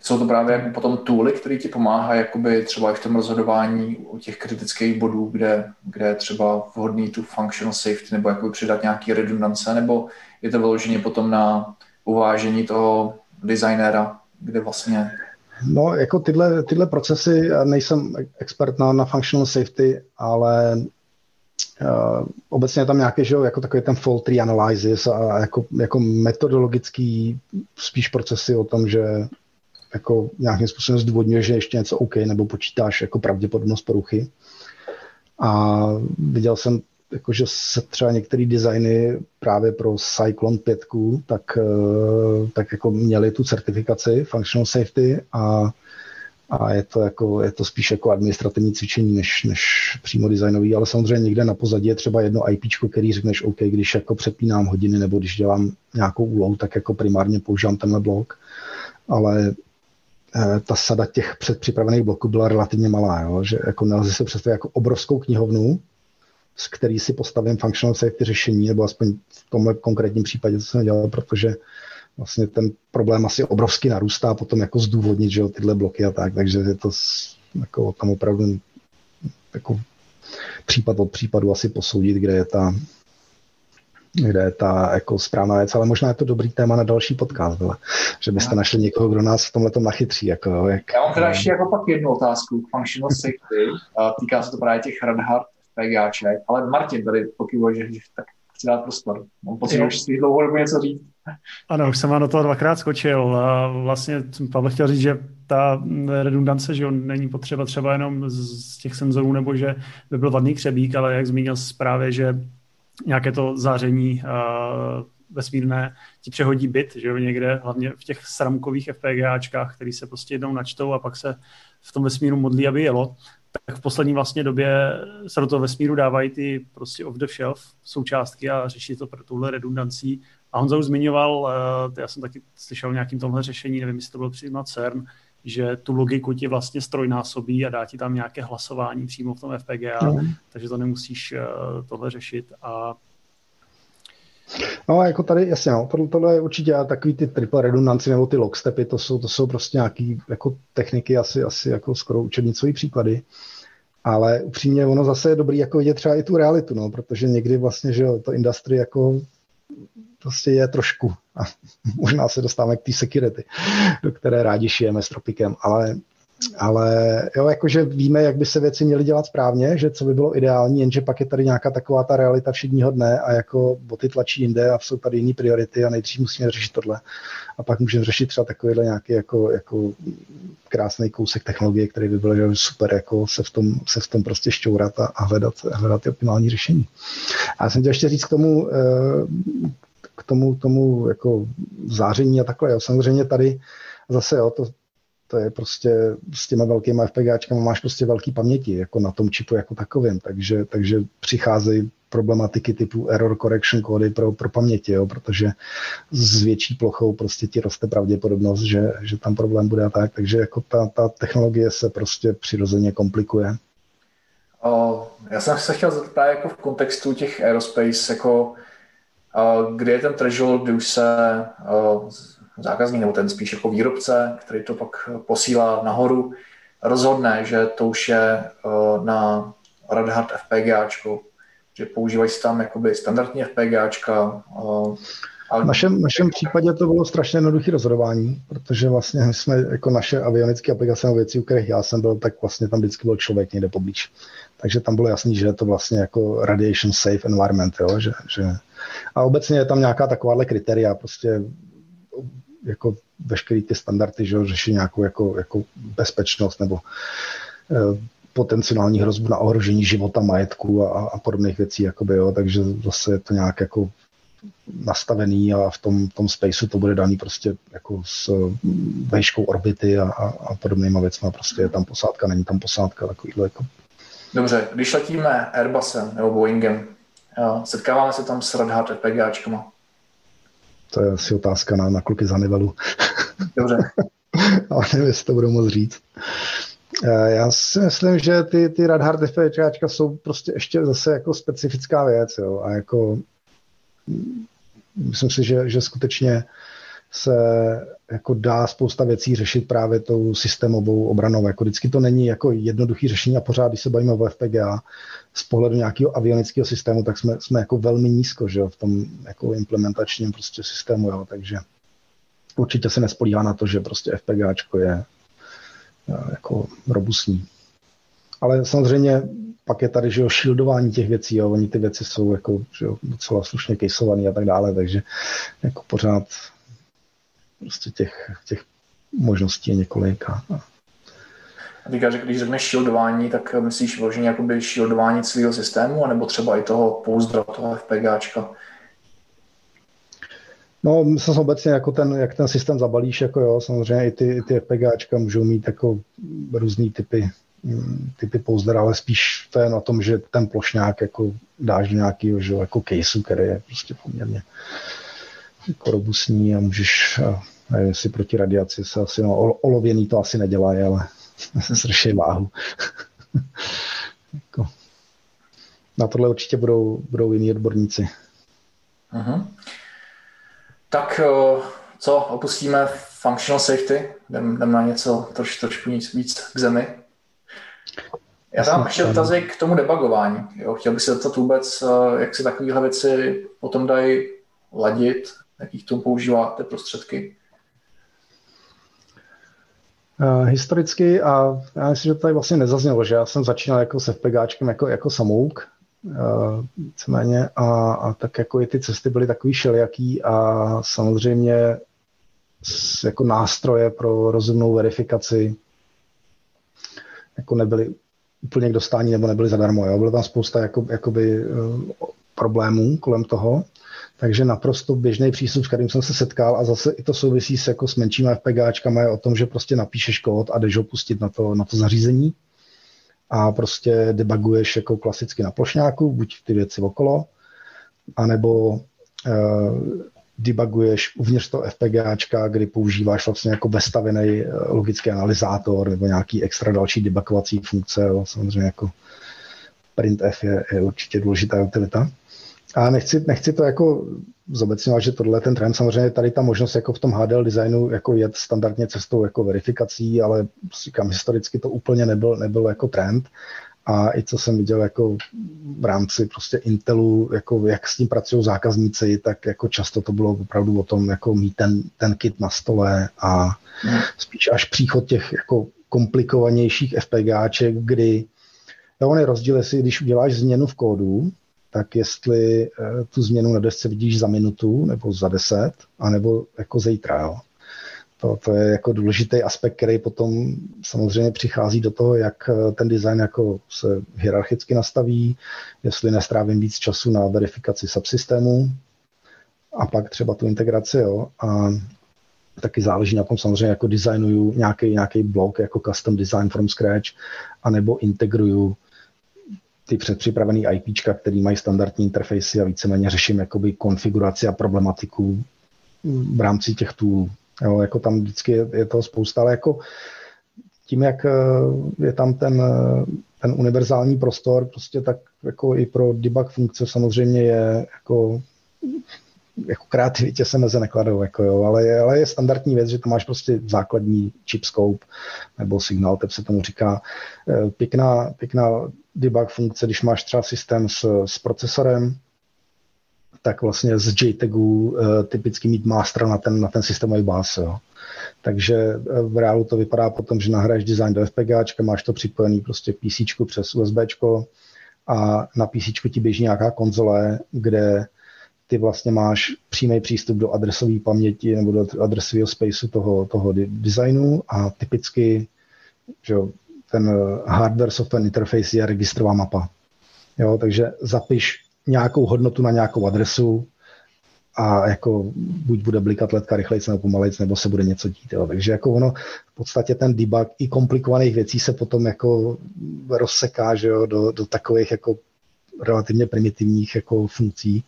Jsou to právě jako potom tooly, které ti pomáhají jakoby třeba i v tom rozhodování u těch kritických bodů, kde, kde je třeba vhodný tu functional safety nebo jakoby přidat nějaký redundance, nebo je to vyloženě potom na uvážení toho designéra, kde vlastně No, jako tyhle, tyhle procesy, já nejsem expert na, na functional safety, ale uh, obecně je tam nějaký, že jo, jako takový ten fault tree analysis a jako, jako metodologický spíš procesy o tom, že jako nějakým způsobem zdůvodňuje, že ještě něco OK, nebo počítáš jako pravděpodobnost poruchy. A viděl jsem, jako, že se třeba některé designy právě pro Cyclone 5, tak, eh, tak jako měli tu certifikaci Functional Safety a, a je to, jako, je to spíš jako administrativní cvičení, než, než přímo designový, ale samozřejmě někde na pozadí je třeba jedno IP, který řekneš, OK, když jako přepínám hodiny nebo když dělám nějakou úlohu, tak jako primárně používám tenhle blok, ale ta sada těch předpřipravených bloků byla relativně malá, jo? že jako nelze si představit jako obrovskou knihovnu, s který si postavím functional safety řešení, nebo aspoň v tomhle konkrétním případě, co jsem dělal, protože vlastně ten problém asi obrovsky narůstá potom jako zdůvodnit, že jo, tyhle bloky a tak, takže je to jako tam opravdu jako případ od případu asi posoudit, kde je ta, kde je ta jako správná věc, ale možná je to dobrý téma na další podcast, byla, že byste našli někoho, kdo nás v tomhle nachytří. Jako, jak, Já mám teda ještě jako pak jednu otázku k functional safety. Týká se to právě těch Radhard FPGAček, ale Martin tady pokyvuje, že, že tak chci dát prostor. Mám pocit, že už si dlouho něco říct. Ano, už jsem vám do toho dvakrát skočil. A vlastně Pavel chtěl říct, že ta redundance, že on není potřeba třeba jenom z těch senzorů, nebo že by byl vadný křebík, ale jak zmínil právě, že nějaké to záření uh, vesmírné ti přehodí bit, že jo, někde, hlavně v těch sramkových FPGAčkách, který se prostě jednou načtou a pak se v tom vesmíru modlí, aby jelo, tak v poslední vlastně době se do toho vesmíru dávají ty prostě off the shelf součástky a řeší to pro tuhle redundancí. A Honza už zmiňoval, uh, já jsem taky slyšel o nějakým tomhle řešení, nevím, jestli to bylo přímo CERN, že tu logiku ti vlastně strojnásobí a dá ti tam nějaké hlasování přímo v tom FPGA, mm. takže to nemusíš uh, tohle řešit a No, jako tady, jasně, no, tohle, tohle je určitě takový ty triple redundancy nebo ty lockstepy, to jsou, to jsou prostě nějaký jako techniky, asi, asi jako skoro učebnicové příklady. Ale upřímně ono zase je dobrý jako vidět třeba i tu realitu, no, protože někdy vlastně, že jo, to industry jako prostě je trošku. A možná se dostáváme k té security, do které rádi šijeme s Tropikem, ale ale jo, jakože víme, jak by se věci měly dělat správně, že co by bylo ideální, jenže pak je tady nějaká taková ta realita všedního dne a jako boty tlačí jinde a jsou tady jiné priority a nejdřív musíme řešit tohle. A pak můžeme řešit třeba takovýhle nějaký jako, jako krásný kousek technologie, který by byl super jako se v tom, se v tom prostě šťourat a, a hledat, hledat ty optimální řešení. A já jsem chtěl ještě říct k tomu, eh, k tomu, tomu jako záření a takhle. Jo. Samozřejmě tady zase jo, to, to je prostě s těma velkými FPGAčkami máš prostě velký paměti, jako na tom čipu jako takovým, takže, takže přicházejí problematiky typu error correction kódy pro, pro paměti, jo, protože s větší plochou prostě ti roste pravděpodobnost, že, že tam problém bude a tak, takže jako ta, ta technologie se prostě přirozeně komplikuje. O, já jsem se chtěl zeptat jako v kontextu těch aerospace, jako kde je ten threshold, kdy už se zákazník nebo ten spíš jako výrobce, který to pak posílá nahoru, rozhodne, že to už je na Radhard FPGAčko, že používají tam jakoby standardní FPGAčka. V našem, našem případě to bylo strašně jednoduché rozhodování, protože vlastně jsme jako naše avionické aplikace nebo věci, u kterých já jsem byl, tak vlastně tam vždycky byl člověk někde poblíž. Takže tam bylo jasný, že je to vlastně jako radiation safe environment, jo? Že, že... A obecně je tam nějaká takováhle kritéria, prostě jako veškerý ty standardy, že řeší nějakou jako, jako bezpečnost nebo eh, potenciální hrozbu na ohrožení života, majetku a, a podobných věcí, jakoby, jo, takže zase je to nějak jako nastavený a v tom, tom spaceu to bude daný prostě jako s vejškou orbity a, a, a podobnýma věcmi. Prostě je tam posádka, není tam posádka, takovýhle jako. Dobře, když letíme Airbusem nebo Boeingem, setkáváme se tam s Red Hat FPGAčkama? To je asi otázka na, na kluky za nivelu. Dobře. Ale nevím, jestli to budou moc říct. Eh, já si myslím, že ty, ty Red Hat FPGAčka jsou prostě ještě zase jako specifická věc, jo, a jako myslím si, že, že skutečně se jako dá spousta věcí řešit právě tou systémovou obranou. Jako vždycky to není jako jednoduchý řešení a pořád, když se bavíme o FPGA, z pohledu nějakého avionického systému, tak jsme, jsme jako velmi nízko že jo, v tom jako implementačním prostě systému. Jo, takže určitě se nespolíhá na to, že prostě FPGAčko je eh, jako robustní. Ale samozřejmě pak je tady, že jo, shieldování těch věcí, jo, oni ty věci jsou jako, že jo, docela slušně kejsovaný a tak dále, takže jako pořád prostě těch, těch možností je několik. A, a říkáš, že když řekneš shieldování, tak myslíš vložení jakoby shieldování celého systému, anebo třeba i toho pouzdra, toho FPGAčka? No, myslím obecně, jako ten, jak ten systém zabalíš, jako jo, samozřejmě i ty, i ty FPGAčka můžou mít jako různý typy Mm, typy pouzdr, ale spíš to je na tom, že ten plošňák jako dáš do nějakého že, jako caseu, který je prostě poměrně jako robustní a můžeš, nevím, jestli proti radiaci se asi, no, olověný to asi nedělá, ale zrší váhu. jako, na tohle určitě budou, budou jiní odborníci. Uh-huh. Tak eh, co, opustíme functional safety, jdeme jdem na něco troš, trošku nic víc k zemi. Já tam ještě dotazy k tomu debugování. Jo. Chtěl bych se zeptat vůbec, eh, jak si takovéhle věci potom dají ladit, jakých tomu používáte prostředky? Uh, historicky, a já myslím, že to tady vlastně nezaznělo, že já jsem začínal jako se FPGáčkem jako, jako samouk, uh, a, a tak jako i ty cesty byly takový šelijaký a samozřejmě jako nástroje pro rozumnou verifikaci jako nebyly úplně k dostání nebo nebyly zadarmo. Jo? Bylo tam spousta jako, jakoby, uh, problémů kolem toho, takže naprosto běžný přístup, s kterým jsem se setkal a zase i to souvisí s, jako s menšími FPGáčkami je o tom, že prostě napíšeš kód a jdeš ho pustit na to, na to zařízení a prostě debuguješ jako klasicky na plošňáku, buď ty věci okolo, anebo uh, debuguješ uvnitř toho FPGAčka, kdy používáš vlastně jako vestavený eh, logický analyzátor nebo nějaký extra další debugovací funkce. Jo. Samozřejmě jako printf je, je určitě důležitá utilita. A nechci, nechci to jako zobecňovat, že tohle ten trend. Samozřejmě tady ta možnost jako v tom HDL designu jako jet standardně cestou jako verifikací, ale říkám, historicky to úplně nebyl, nebyl jako trend a i co jsem viděl jako v rámci prostě Intelu, jako jak s tím pracují zákazníci, tak jako často to bylo opravdu o tom, jako mít ten, ten kit na stole a spíš až příchod těch jako komplikovanějších FPGáček, kdy jo, on je rozdíl, jestli když uděláš změnu v kódu, tak jestli eh, tu změnu na desce vidíš za minutu nebo za deset, anebo jako zítra. Jo. To, to je jako důležitý aspekt, který potom samozřejmě přichází do toho, jak eh, ten design jako se hierarchicky nastaví, jestli nestrávím víc času na verifikaci subsystému a pak třeba tu integraci. Jo. A taky záleží na tom samozřejmě, jako designuju nějaký, nějaký blok jako custom design from scratch, anebo integruju ty předpřipravený IPčka, který mají standardní interfejsy a víceméně řeším jakoby konfiguraci a problematiku v rámci těch toolů. Jo, jako tam vždycky je, je toho spousta, ale jako tím, jak eh, je tam ten, eh, ten univerzální prostor, prostě tak jako i pro debug funkce samozřejmě je jako jako kreativitě se meze nekladou, jako jo, ale, je, ale je standardní věc, že to máš prostě základní chip scope nebo signál, tep se tomu říká. Eh, pěkná, pěkná debug funkce, když máš třeba systém s, s procesorem, tak vlastně z JTAGu uh, typicky mít master na ten, na ten systémový bás. Jo. Takže eh, v reálu to vypadá potom, že nahraješ design do FPGAčka, máš to připojený prostě PC přes USB a na PC ti běží nějaká konzole, kde ty vlastně máš přímý přístup do adresové paměti nebo do adresového spaceu toho, toho designu a typicky že ten eh, hardware software interface je registrová mapa. Jo, takže zapiš nějakou hodnotu na nějakou adresu a jako buď bude blikat letka rychlejc nebo pomalejc, nebo se bude něco dít. Jo. Takže jako ono, v podstatě ten debug i komplikovaných věcí se potom jako rozseká že jo, do, do takových jako relativně primitivních jako funkcí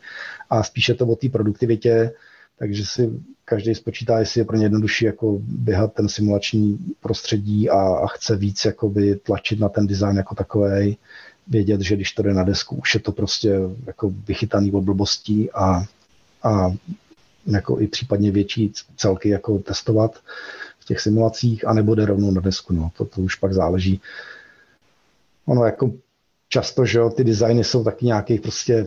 a spíše to o té produktivitě, takže si každý spočítá, jestli je pro ně jednodušší jako běhat ten simulační prostředí a, a chce víc jakoby tlačit na ten design jako takový, vědět, že když to jde na desku, už je to prostě jako vychytaný od blbostí a, a jako i případně větší celky jako testovat v těch simulacích, anebo jde rovnou na desku. No. To, to už pak záleží. Ono jako často, že jo, ty designy jsou taky nějakých prostě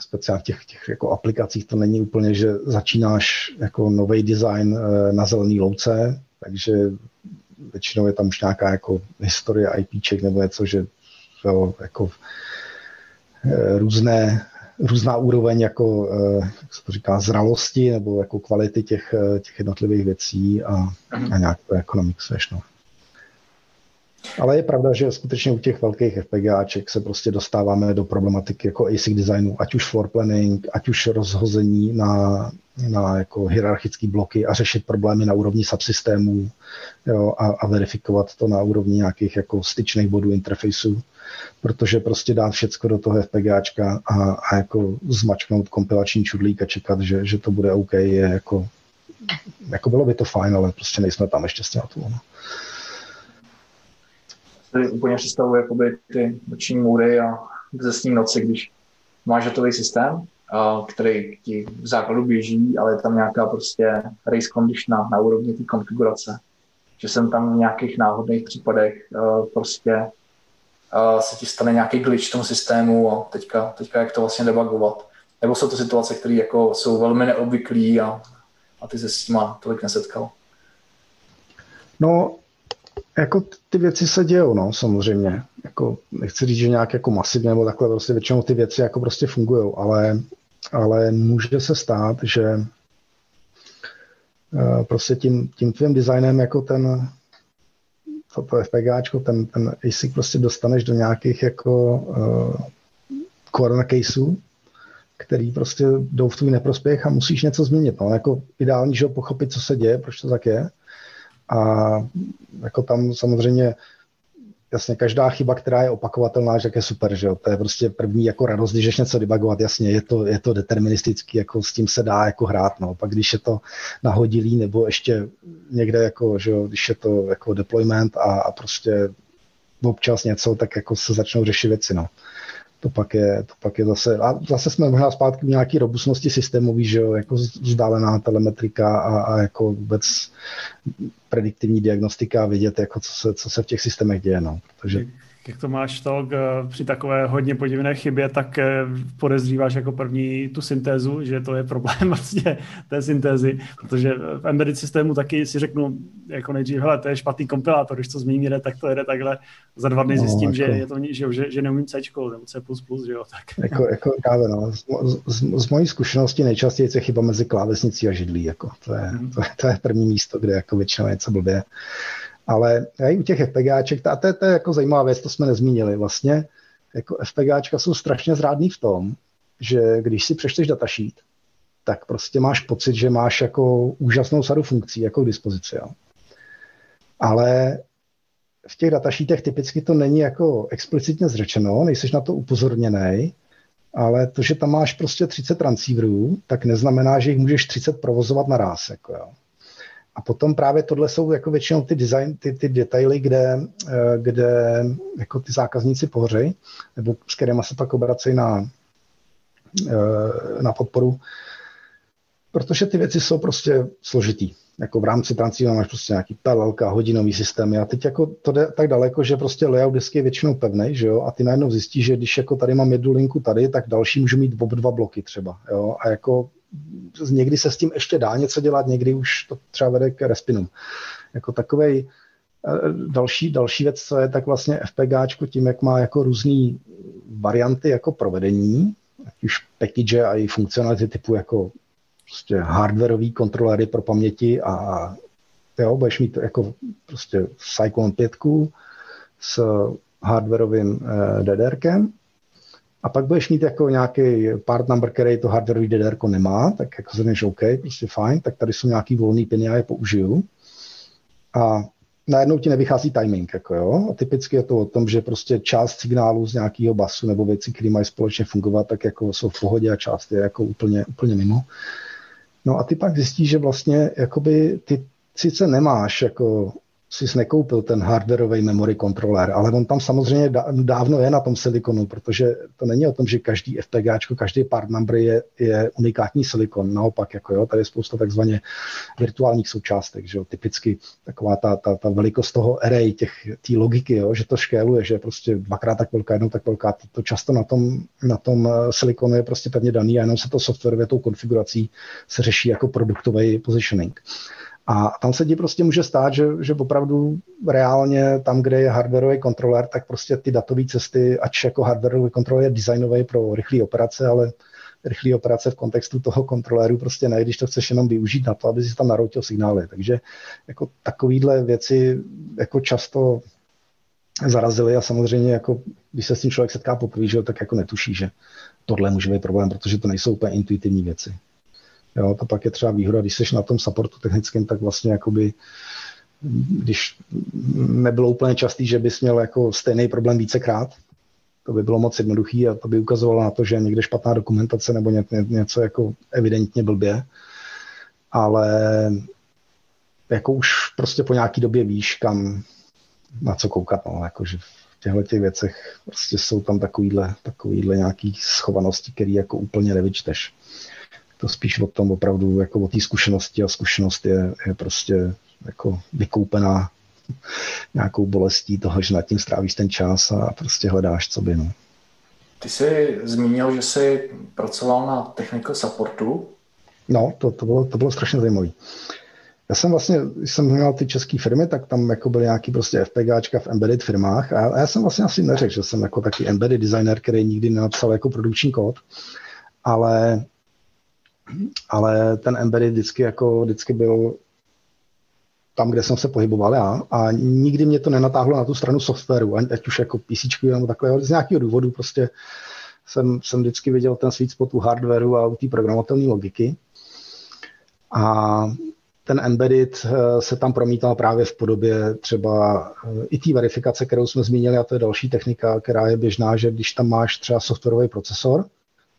speciálně v těch, těch jako aplikacích to není úplně, že začínáš jako nový design eh, na zelený louce, takže většinou je tam už nějaká jako historie IPček nebo něco, že jo, jako eh, různé, různá úroveň jako, eh, jak se to říká, zralosti nebo jako kvality těch, těch jednotlivých věcí a, a nějak to jako namixuješ. No. Ale je pravda, že skutečně u těch velkých FPGAček se prostě dostáváme do problematiky jako ASIC designu, ať už floor planning, ať už rozhození na, na jako hierarchické bloky a řešit problémy na úrovni subsystémů jo, a, a verifikovat to na úrovni nějakých jako styčných bodů interfejsů, protože prostě dát všecko do toho FPGAčka a, a jako zmačknout kompilační čudlík a čekat, že, že to bude OK, je jako, jako bylo by to fajn, ale prostě nejsme tam ještě s tím. Si úplně představuje jakoby ty noční můry a ním noci, když máš hotový systém, který ti v základu běží, ale je tam nějaká prostě race condition na, úrovni té konfigurace. Že jsem tam v nějakých náhodných případech prostě se ti stane nějaký glitch v tom systému a teďka, teďka jak to vlastně debugovat. Nebo jsou to situace, které jako jsou velmi neobvyklé a, a ty se s tím tolik nesetkal. No, jako ty věci se dějou, no, samozřejmě. Jako, nechci říct, že nějak jako masivně nebo takhle, prostě většinou ty věci jako prostě fungují, ale, ale může se stát, že uh, prostě tím, tím tvým designem jako ten to, to ten, ten ASIC prostě dostaneš do nějakých jako uh, corner caseů, který prostě jdou v tvůj neprospěch a musíš něco změnit. No, jako ideální, že pochopit, co se děje, proč to tak je, a jako tam samozřejmě jasně každá chyba, která je opakovatelná, že je super, že jo? To je prostě první jako radost, když něco debugovat, jasně, je to, je to deterministický, jako s tím se dá jako hrát, no. Pak když je to nahodilý, nebo ještě někde jako, že jo, když je to jako deployment a, a prostě občas něco, tak jako se začnou řešit věci, no to pak je, to pak je zase, a zase jsme možná zpátky v nějaké robustnosti systémový, že jo, jako vzdálená telemetrika a, a jako vůbec prediktivní diagnostika a vědět, jako co se, co se v těch systémech děje, no. Takže jak to máš to při takové hodně podivné chybě, tak eh, podezříváš jako první tu syntézu, že to je problém vlastně té syntézy, protože v embedded systému taky si řeknu jako nejdřív, hele, to je špatný kompilátor, když to změním tak to jede takhle. Za dva dny no, zjistím, jako... že, je to, že, že, že neumím C nebo C++, že jo, tak. Jako, jako právě, no. Z, z, z, mojí zkušenosti nejčastěji je chyba mezi klávesnicí a židlí, jako. To je, hmm. to, to je první místo, kde jako většinou něco blbě. Ale i u těch FPGáček, a to, je, to je jako zajímavá věc, to jsme nezmínili. Vlastně jako FPGáčka jsou strašně zrádný v tom, že když si přečteš datasheet, tak prostě máš pocit, že máš jako úžasnou sadu funkcí jako k dispozici. Jo. Ale v těch datasheetech typicky to není jako explicitně zřečeno, nejseš na to upozorněný, ale to, že tam máš prostě 30 transceiverů, tak neznamená, že jich můžeš 30 provozovat naraz. Jako jo. A potom právě tohle jsou jako většinou ty design, ty, ty detaily, kde, eh, kde jako ty zákazníci pohořejí, nebo s kterými se pak obracejí na, eh, na podporu, protože ty věci jsou prostě složitý. jako v rámci transceiveru máš prostě nějaký PLL, hodinový systémy a teď jako to jde tak daleko, že prostě layout disky je většinou pevný, že jo, a ty najednou zjistíš, že když jako tady mám jednu linku tady, tak další můžu mít oba dva bloky třeba, jo, a jako někdy se s tím ještě dá něco dělat, někdy už to třeba vede k respinům. Jako takovej eh, další, další věc, co je, tak vlastně FPGAčko tím, jak má jako různé varianty jako provedení, ať už package a i funkcionality typu jako prostě hardwareový kontrolery pro paměti a jo, budeš mít jako prostě Cyclone 5 s hardwareovým eh, DDRkem a pak budeš mít jako nějaký part number, který to hardwareový DDR nemá, tak jako řekneš OK, prostě fajn, tak tady jsou nějaký volný piny, já je použiju. A najednou ti nevychází timing. Jako jo? A typicky je to o tom, že prostě část signálu z nějakého basu nebo věcí, které mají společně fungovat, tak jako jsou v pohodě a část je jako úplně, úplně mimo. No a ty pak zjistíš, že vlastně jakoby ty sice nemáš jako si nekoupil ten hardwareový memory controller, ale on tam samozřejmě dávno je na tom silikonu, protože to není o tom, že každý FPGA, každý part number je, je unikátní silikon. Naopak, jako jo, tady je spousta takzvaně virtuálních součástek, že jo, typicky taková ta, ta, ta velikost toho array, těch, té logiky, jo, že to škéluje, že je prostě dvakrát tak velká, jednou tak velká. To, to často na tom, na tom eh, silikonu je prostě pevně daný a jenom se to softwarově tou konfigurací se řeší jako produktový positioning. A tam se ti prostě může stát, že, že opravdu reálně tam, kde je hardwareový kontroler, tak prostě ty datové cesty, ač jako hardwareový kontroler je designový pro rychlé operace, ale rychlé operace v kontextu toho kontroléru prostě ne, když to chceš jenom využít na to, aby si tam naroutil signály. Takže jako takovýhle věci jako často zarazily a samozřejmě jako, když se s tím člověk setká poprvé, tak jako netuší, že tohle může být problém, protože to nejsou úplně intuitivní věci. Jo, to pak je třeba výhoda, když jsi na tom supportu technickém, tak vlastně jakoby když nebylo úplně častý, že bys měl jako stejný problém vícekrát, to by bylo moc jednoduchý a to by ukazovalo na to, že někde špatná dokumentace nebo ně, ně, něco jako evidentně blbě. Ale jako už prostě po nějaký době víš, kam na co koukat, no, jakože v těchto těch věcech prostě jsou tam takovýhle, takovýhle nějaký schovanosti, které jako úplně nevyčteš to spíš o tom opravdu jako o té zkušenosti a zkušenost je, je prostě jako vykoupená nějakou bolestí toho, že nad tím strávíš ten čas a prostě hledáš, co by. No. Ty jsi zmínil, že jsi pracoval na technical supportu. No, to, to, bylo, to bylo strašně zajímavé. Já jsem vlastně, když jsem měl ty české firmy, tak tam jako byly nějaký prostě FPGáčka v embedded firmách a já, a já jsem vlastně asi neřekl, že jsem jako taky embedded designer, který nikdy nenapsal jako produkční kód, ale ale ten embedded vždycky, jako, vždycky byl tam, kde jsem se pohyboval já. A nikdy mě to nenatáhlo na tu stranu softwaru, ať už jako PC nebo takhle, z nějakého důvodu prostě jsem, jsem vždycky viděl ten sweet spot u hardwareu a u té programovatelné logiky. A ten embedded eh, se tam promítal právě v podobě třeba eh, i té verifikace, kterou jsme zmínili, a to je další technika, která je běžná, že když tam máš třeba softwarový procesor,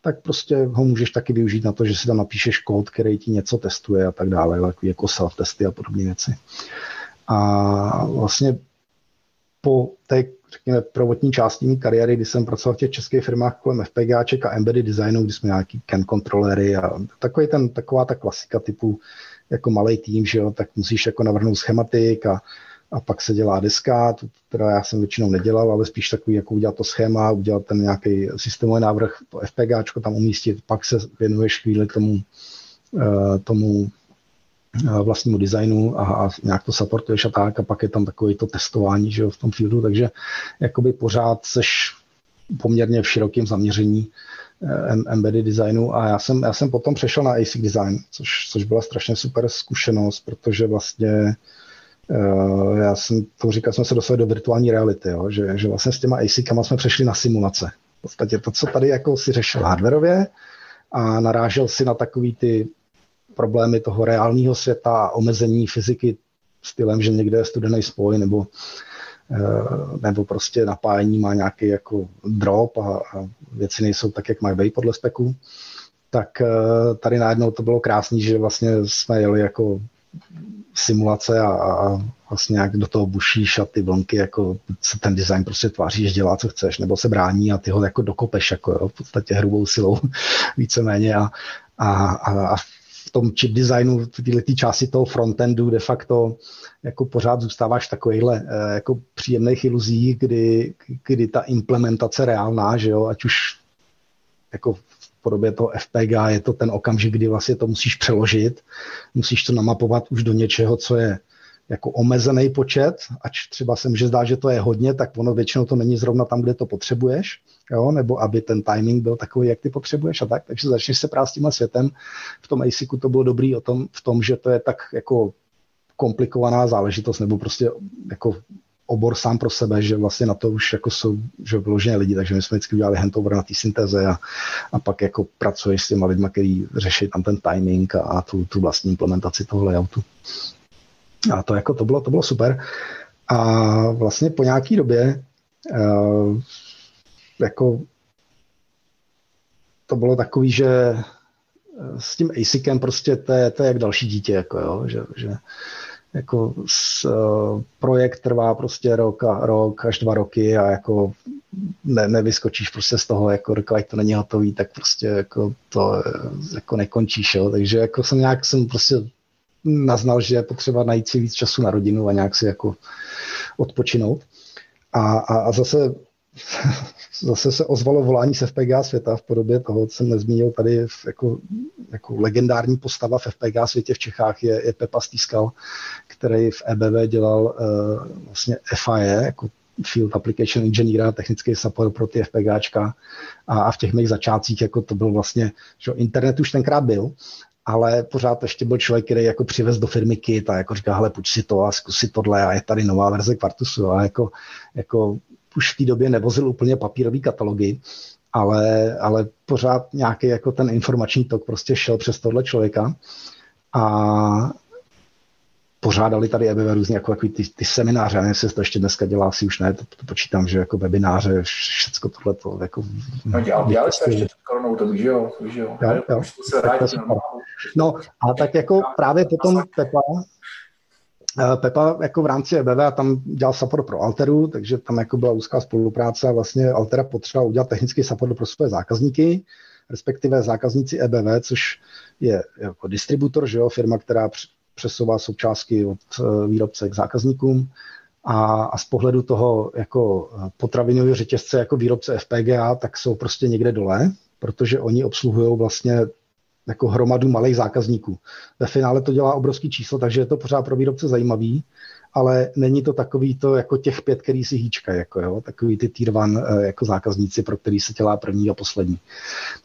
tak prostě ho můžeš taky využít na to, že si tam napíšeš kód, který ti něco testuje a tak dále, jako self-testy a podobné věci. A vlastně po té, řekněme, prvotní části mé kariéry, kdy jsem pracoval v těch českých firmách kolem FPGAček a embedded designu, kdy jsme nějaký CAN kontrolery a takový ten, taková ta klasika typu jako malý tým, že jo, tak musíš jako navrhnout schematik a a pak se dělá deska, to teda já jsem většinou nedělal, ale spíš takový, jako udělat to schéma, udělat ten nějaký systémový návrh, to FPGáčko tam umístit, pak se věnuješ chvíli tomu, eh, tomu eh, vlastnímu designu a, a nějak to supportuješ a tak a pak je tam takový to testování že jo, v tom fieldu, takže jakoby pořád seš poměrně v širokém zaměření eh, embedded designu. A já jsem, já jsem potom přešel na ASIC design, což, což byla strašně super zkušenost, protože vlastně já jsem to říkal, jsme se dostali do virtuální reality, jo, že, že vlastně s těma ASICama jsme přešli na simulace. V podstatě to, co tady jako si řešil hardwareově a narážel si na takový ty problémy toho reálného světa a omezení fyziky stylem, že někde je studený spoj nebo, uh, nebo prostě napájení má nějaký jako drop a, a věci nejsou tak, jak mají být podle speku, tak uh, tady najednou to bylo krásný, že vlastně jsme jeli jako simulace a, a vlastně nějak do toho bušíš a ty vlnky, jako se ten design prostě tváří, že dělá, co chceš, nebo se brání a ty ho jako dokopeš, jako jo, v podstatě hrubou silou víceméně a, a, a, a v tom chip designu, v této části toho frontendu de facto jako pořád zůstáváš v takovýchhle eh, jako příjemných iluzích, kdy, kdy ta implementace reálná, že jo, ať už jako podobě toho FPG je to ten okamžik, kdy vlastně to musíš přeložit, musíš to namapovat už do něčeho, co je jako omezený počet, ač třeba se může zdát, že to je hodně, tak ono většinou to není zrovna tam, kde to potřebuješ, jo? nebo aby ten timing byl takový, jak ty potřebuješ a tak. Takže začneš se prát s tímhle světem. V tom ASICu to bylo dobrý o tom, v tom, že to je tak jako komplikovaná záležitost, nebo prostě jako obor sám pro sebe, že vlastně na to už jako jsou že vyložené lidi, takže my jsme vždycky udělali handover na té syntéze a, a pak jako pracuješ s těma lidma, který řeší tam ten timing a, a tu, tu vlastní implementaci toho layoutu. A to jako to bylo, to bylo super. A vlastně po nějaký době uh, jako to bylo takový, že eh, s tím ASICem prostě to je, to je jak další dítě, jako jo, že, že jako s, uh, projekt trvá prostě rok, a, rok až dva roky a jako ne, nevyskočíš prostě z toho, jako dokud to není hotový, tak prostě jako to jako nekončíš, jo. takže jako jsem nějak jsem prostě naznal, že je potřeba najít si víc času na rodinu a nějak si jako odpočinout. A, a, a zase, zase se ozvalo volání z FPGA světa v podobě toho, co jsem nezmínil tady jako, jako legendární postava v FPGA světě v Čechách je, je Pepa Stýskal, který v EBV dělal uh, vlastně FIE, jako Field Application Engineer, technický support pro ty FPGAčka a, a v těch mých začátcích jako to byl vlastně, že internet už tenkrát byl, ale pořád ještě byl člověk, který jako přivez do firmy kit a jako říká, hele, půjď si to a zkus si tohle a je tady nová verze Quartusu. A jako, jako už v té době nevozil úplně papírový katalogy, ale, ale pořád nějaký jako ten informační tok prostě šel přes tohle člověka a pořádali tady EBV různě jako, jako ty, ty semináře, nevím, jestli to ještě dneska dělá, asi už ne, to, to počítám, že jako webináře, všechno tohle to jako... No dělali, dělali jste ještě koronou, to víš, jo, víš, jo. jo, jo. Se no a tak jako právě potom Pepa, Pepa jako v rámci EBV a tam dělal support pro Alteru, takže tam jako byla úzká spolupráce a vlastně Altera potřeba udělat technický support pro své zákazníky, respektive zákazníci EBV, což je jako distributor, že jo, firma, která přesouvá součástky od eh, výrobce k zákazníkům. A, a z pohledu toho jako eh, potravinového řetězce jako výrobce FPGA, tak jsou prostě někde dole, protože oni obsluhují vlastně jako hromadu malých zákazníků. Ve finále to dělá obrovský číslo, takže je to pořád pro výrobce zajímavý, ale není to takový to jako těch pět, který si hýčka, jako jo, takový ty tier one eh, jako zákazníci, pro který se dělá první a poslední.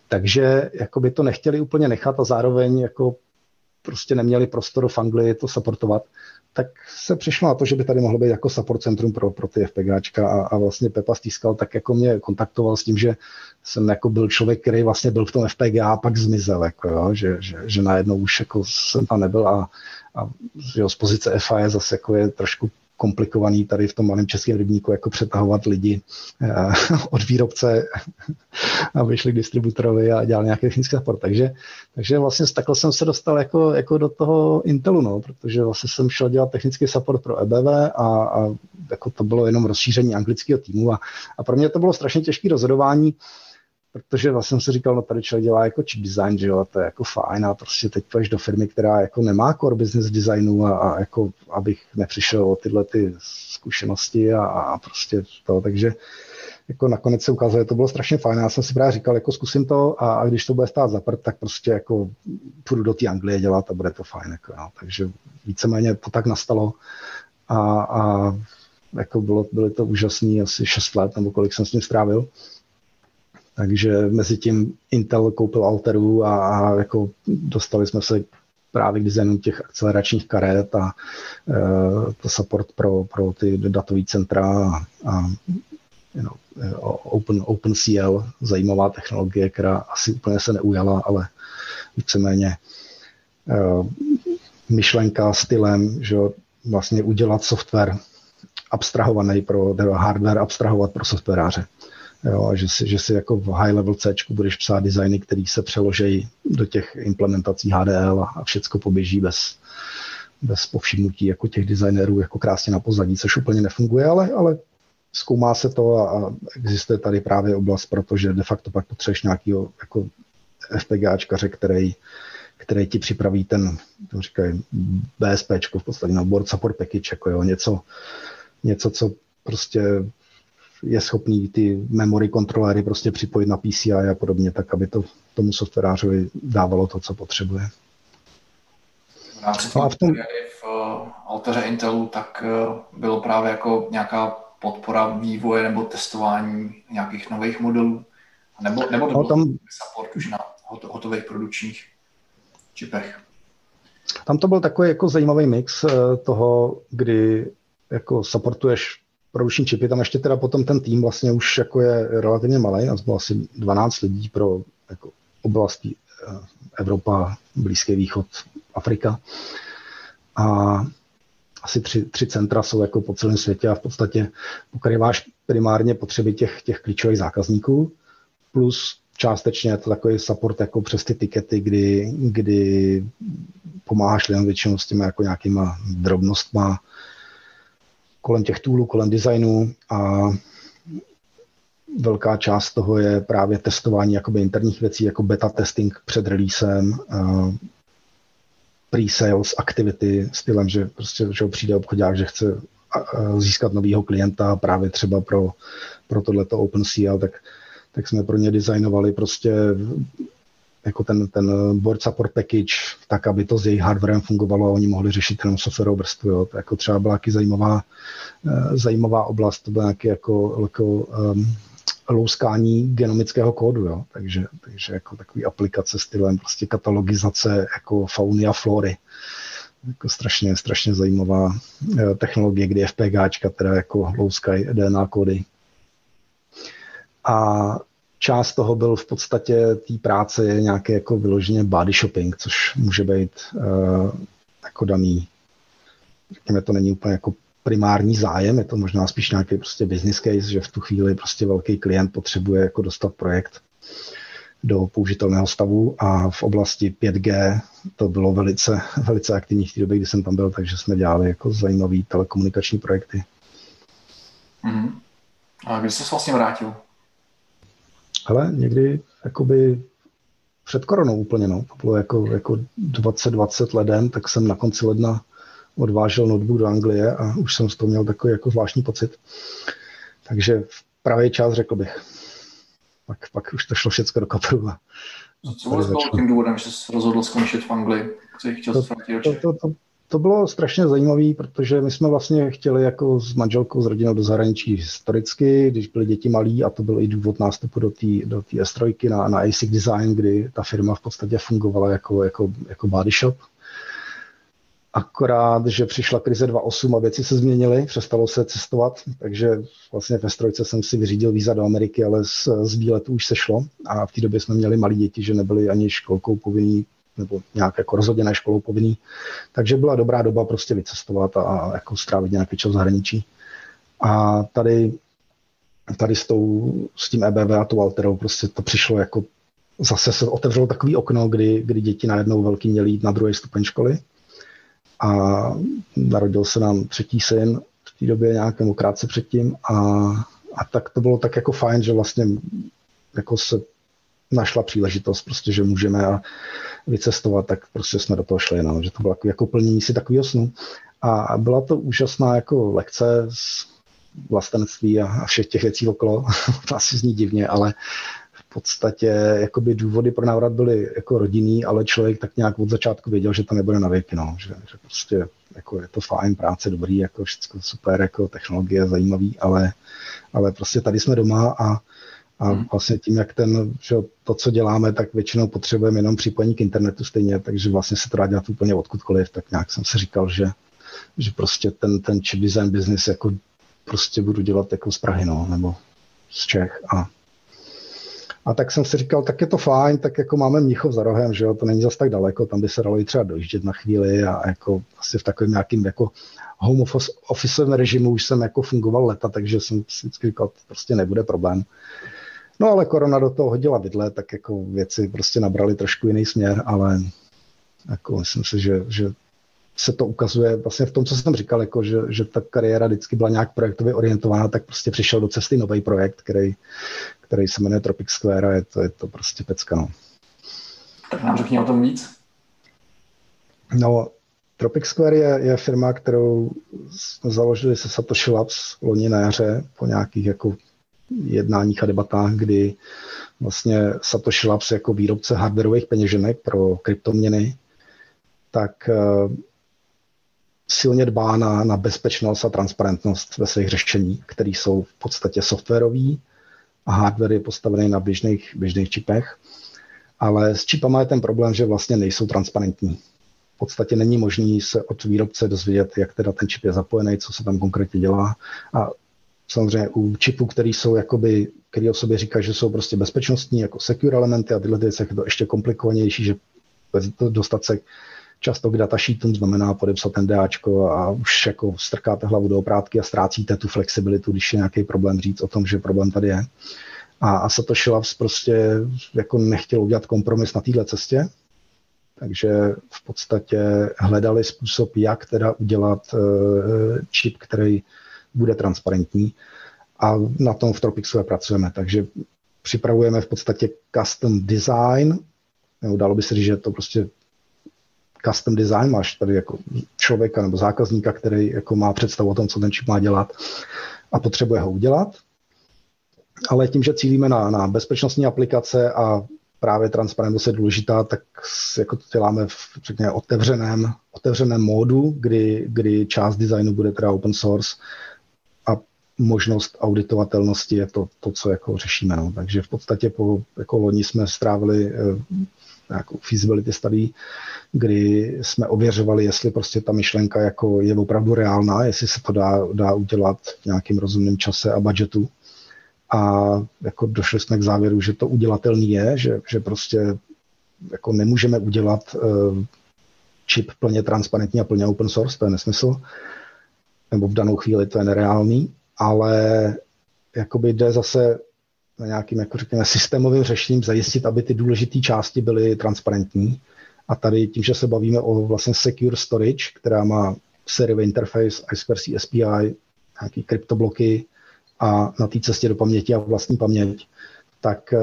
Takže jako by to nechtěli úplně nechat a zároveň jako prostě neměli prostor v Anglii to supportovat, tak se přišlo na to, že by tady mohlo být jako support centrum pro, pro ty FPGáčka a, a vlastně Pepa Stýskal tak jako mě kontaktoval s tím, že jsem jako byl člověk, který vlastně byl v tom FPGA a pak zmizel, jako jo, že, že, že najednou už jako jsem tam nebyl a, a jo, z pozice FA zase jako je trošku komplikovaný tady v tom malém českém rybníku jako přetahovat lidi eh, od výrobce, aby šli k distributorovi a dělal nějaký technický support. Takže, takže vlastně takhle jsem se dostal jako, jako do toho Intelu, no, protože vlastně jsem šel dělat technický support pro EBV a, a jako to bylo jenom rozšíření anglického týmu a, a pro mě to bylo strašně těžké rozhodování, protože vlastně jsem si říkal, no tady člověk dělá jako chip design, že jo, a to je jako fajn a prostě teď půjdeš do firmy, která jako nemá core business designu a, a jako abych nepřišel o tyhle ty zkušenosti a, a prostě to, takže jako nakonec se ukázalo, že to bylo strašně fajn. Já jsem si právě říkal, jako zkusím to a, a když to bude stát za prd, tak prostě jako půjdu do té Anglie dělat a bude to fajn. Jako, no. Takže víceméně to tak nastalo a, a jako bylo, byly to úžasný asi 6 let, nebo kolik jsem s ním strávil. Takže mezi tím Intel koupil Alteru a, a jako dostali jsme se právě k designu těch akceleračních karet a e, to support pro, pro ty datové centra a, a you know, open, OpenCL, zajímavá technologie, která asi úplně se neujala, ale víceméně e, myšlenka stylem, že vlastně udělat software abstrahovaný pro hardware, abstrahovat pro softwaráře. Jo, a že si, že si jako v high level C budeš psát designy, které se přeložejí do těch implementací HDL a, všecko poběží bez, bez povšimnutí jako těch designerů jako krásně na pozadí, což úplně nefunguje, ale, ale zkoumá se to a, a existuje tady právě oblast, protože de facto pak potřebuješ nějakého jako FPGAčkaře, který, který ti připraví ten, to říkají BSP, v podstatě, no, board support package, jako jo, něco, něco, co prostě je schopný ty memory kontroléry prostě připojit na PCI a podobně, tak aby to tomu softwarářovi dávalo to, co potřebuje. No a v tom... v eh, Altaře Intelu tak eh, bylo právě jako nějaká podpora vývoje nebo testování nějakých nových modelů? Nebo, nebo to no, tam... support už na hotových produkčních čipech? Tam to byl takový jako zajímavý mix eh, toho, kdy jako supportuješ produkční čipy, tam ještě teda potom ten tým vlastně už jako je relativně malý, nás bylo asi 12 lidí pro jako oblasti Evropa, Blízký východ, Afrika. A asi tři, tři centra jsou jako po celém světě a v podstatě pokrýváš primárně potřeby těch, těch klíčových zákazníků, plus částečně je to takový support jako přes ty tikety, kdy, kdy pomáháš lidem většinou s těmi jako nějakýma drobnostma kolem těch toolů, kolem designu a velká část toho je právě testování jakoby interních věcí, jako beta testing před releasem, pre-sales activity stylem, že prostě že přijde obchodák, že chce získat nového klienta právě třeba pro, pro tohleto OpenCL, tak, tak jsme pro ně designovali prostě jako ten, ten board support package, tak, aby to s jejich hardwarem fungovalo a oni mohli řešit jenom softwarovou vrstvu. Jo. To jako třeba byla zajímavá, eh, zajímavá oblast, to byl nějaký jako, jako um, louskání genomického kódu, jo? Takže, takže jako takový aplikace stylem prostě katalogizace jako fauny a flory. Jako strašně, strašně zajímavá eh, technologie, kdy FPGáčka teda jako louskají DNA kódy. A část toho byl v podstatě té práce je nějaké jako vyloženě body shopping, což může být uh, jako daný, řekněme, to není úplně jako primární zájem, je to možná spíš nějaký prostě business case, že v tu chvíli prostě velký klient potřebuje jako dostat projekt do použitelného stavu a v oblasti 5G to bylo velice, velice aktivní v té době, kdy jsem tam byl, takže jsme dělali jako zajímavé telekomunikační projekty. Mm-hmm. A kdy jsi se vlastně vrátil? Ale někdy jakoby před koronou úplně, no. To bylo jako, jako 2020 leden, tak jsem na konci ledna odvážel notebook do Anglie a už jsem z toho měl takový jako zvláštní pocit. Takže v pravý čas řekl bych. Pak, pak už to šlo všechno do kapelu. A, co bylo tím důvodem, že jsi rozhodl skončit v Anglii? chtěl to, to, to, to, to bylo strašně zajímavé, protože my jsme vlastně chtěli jako s manželkou, s rodinou do zahraničí historicky, když byly děti malí a to byl i důvod nástupu do té do S3 na, na ASIC Design, kdy ta firma v podstatě fungovala jako, jako, jako body shop, Akorát, že přišla krize 2.8 a věci se změnily, přestalo se cestovat, takže vlastně ve strojce jsem si vyřídil víza do Ameriky, ale z, z výletu už se šlo. A v té době jsme měli malí děti, že nebyly ani školkou povinný nebo nějak jako rozhodně školou povinný. Takže byla dobrá doba prostě vycestovat a, a jako strávit nějaký čas v zahraničí. A tady, tady s, tou, s tím EBV a tou Alterou prostě to přišlo jako zase se otevřelo takový okno, kdy, kdy děti najednou velký měli jít na druhý stupeň školy a narodil se nám třetí syn v té době nějak krátce předtím a, a tak to bylo tak jako fajn, že vlastně jako se našla příležitost, prostě, že můžeme a vycestovat, tak prostě jsme do toho šli, no, že to bylo jako, plnění si takového snu. A byla to úžasná jako lekce z vlastenství a, a všech těch věcí okolo. to asi zní divně, ale podstatě jakoby důvody pro návrat byly jako rodinný, ale člověk tak nějak od začátku věděl, že to nebude na věky, no, že, že prostě jako je to fajn, práce dobrý, jako všechno super, jako technologie zajímavý, ale, ale prostě tady jsme doma a, a hmm. vlastně tím, jak ten, že to, co děláme, tak většinou potřebujeme jenom připojení k internetu stejně, takže vlastně se to dá dělat úplně odkudkoliv, tak nějak jsem si říkal, že, že prostě ten, ten chip design business jako prostě budu dělat jako z Prahy, no, nebo z Čech a a tak jsem si říkal, tak je to fajn, tak jako máme Mnichov za rohem, že jo, to není zas tak daleko, tam by se dalo i třeba dojíždět na chvíli a jako asi v takovém nějakým jako home office režimu už jsem jako fungoval leta, takže jsem si vždycky říkal, to prostě nebude problém. No ale korona do toho hodila vidle, tak jako věci prostě nabrali trošku jiný směr, ale jako myslím si, že, že se to ukazuje vlastně v tom, co jsem říkal, jako že, že ta kariéra vždycky byla nějak projektově orientovaná, tak prostě přišel do cesty nový projekt, který, který se jmenuje Tropic Square a je to, je to prostě pecka. No. Tak nám řekni o tom víc. No, Tropic Square je, je firma, kterou založili se Satoshi Labs loni na jaře po nějakých jako jednáních a debatách, kdy vlastně Satoshi Labs jako výrobce hardwareových peněženek pro kryptoměny, tak eh, silně dbá na, na bezpečnost a transparentnost ve svých řešení, které jsou v podstatě softwarový a hardware je postavený na běžných, běžných čipech. Ale s čipama je ten problém, že vlastně nejsou transparentní. V podstatě není možný se od výrobce dozvědět, jak teda ten čip je zapojený, co se tam konkrétně dělá. A samozřejmě u čipů, který jsou jakoby, který o sobě říká, že jsou prostě bezpečnostní, jako secure elementy a tyhle věci, je to ještě komplikovanější, že dostat se často k datasheetům znamená podepsat ten DAčko a už jako strkáte hlavu do oprátky a ztrácíte tu flexibilitu, když je nějaký problém říct o tom, že problém tady je. A, a Satoshi Labs prostě jako nechtěl udělat kompromis na této cestě, takže v podstatě hledali způsob, jak teda udělat uh, čip, který bude transparentní a na tom v Tropixu pracujeme. Takže připravujeme v podstatě custom design, nebo dalo by se říct, že to prostě custom design, máš tady jako člověka nebo zákazníka, který jako má představu o tom, co ten čip má dělat a potřebuje ho udělat. Ale tím, že cílíme na, na bezpečnostní aplikace a právě transparentnost je důležitá, tak jako to děláme v řekněme, otevřeném, otevřeném módu, kdy, kdy část designu bude teda open source možnost auditovatelnosti je to, to co jako řešíme. No. Takže v podstatě po jako loni jsme strávili eh, nějakou feasibility study, kdy jsme ověřovali, jestli prostě ta myšlenka jako je opravdu reálná, jestli se to dá, dá udělat v nějakým rozumném čase a budgetu. A jako došli jsme k závěru, že to udělatelný je, že, že prostě jako nemůžeme udělat uh, čip plně transparentní a plně open source, to je nesmysl, nebo v danou chvíli to je nereálný, ale jakoby jde zase nějakým, jako řekněme, systémovým řešením zajistit, aby ty důležité části byly transparentní. A tady tím, že se bavíme o vlastně secure storage, která má seriový interface, I2C SPI, nějaký kryptobloky a na té cestě do paměti a vlastní paměť, tak eh,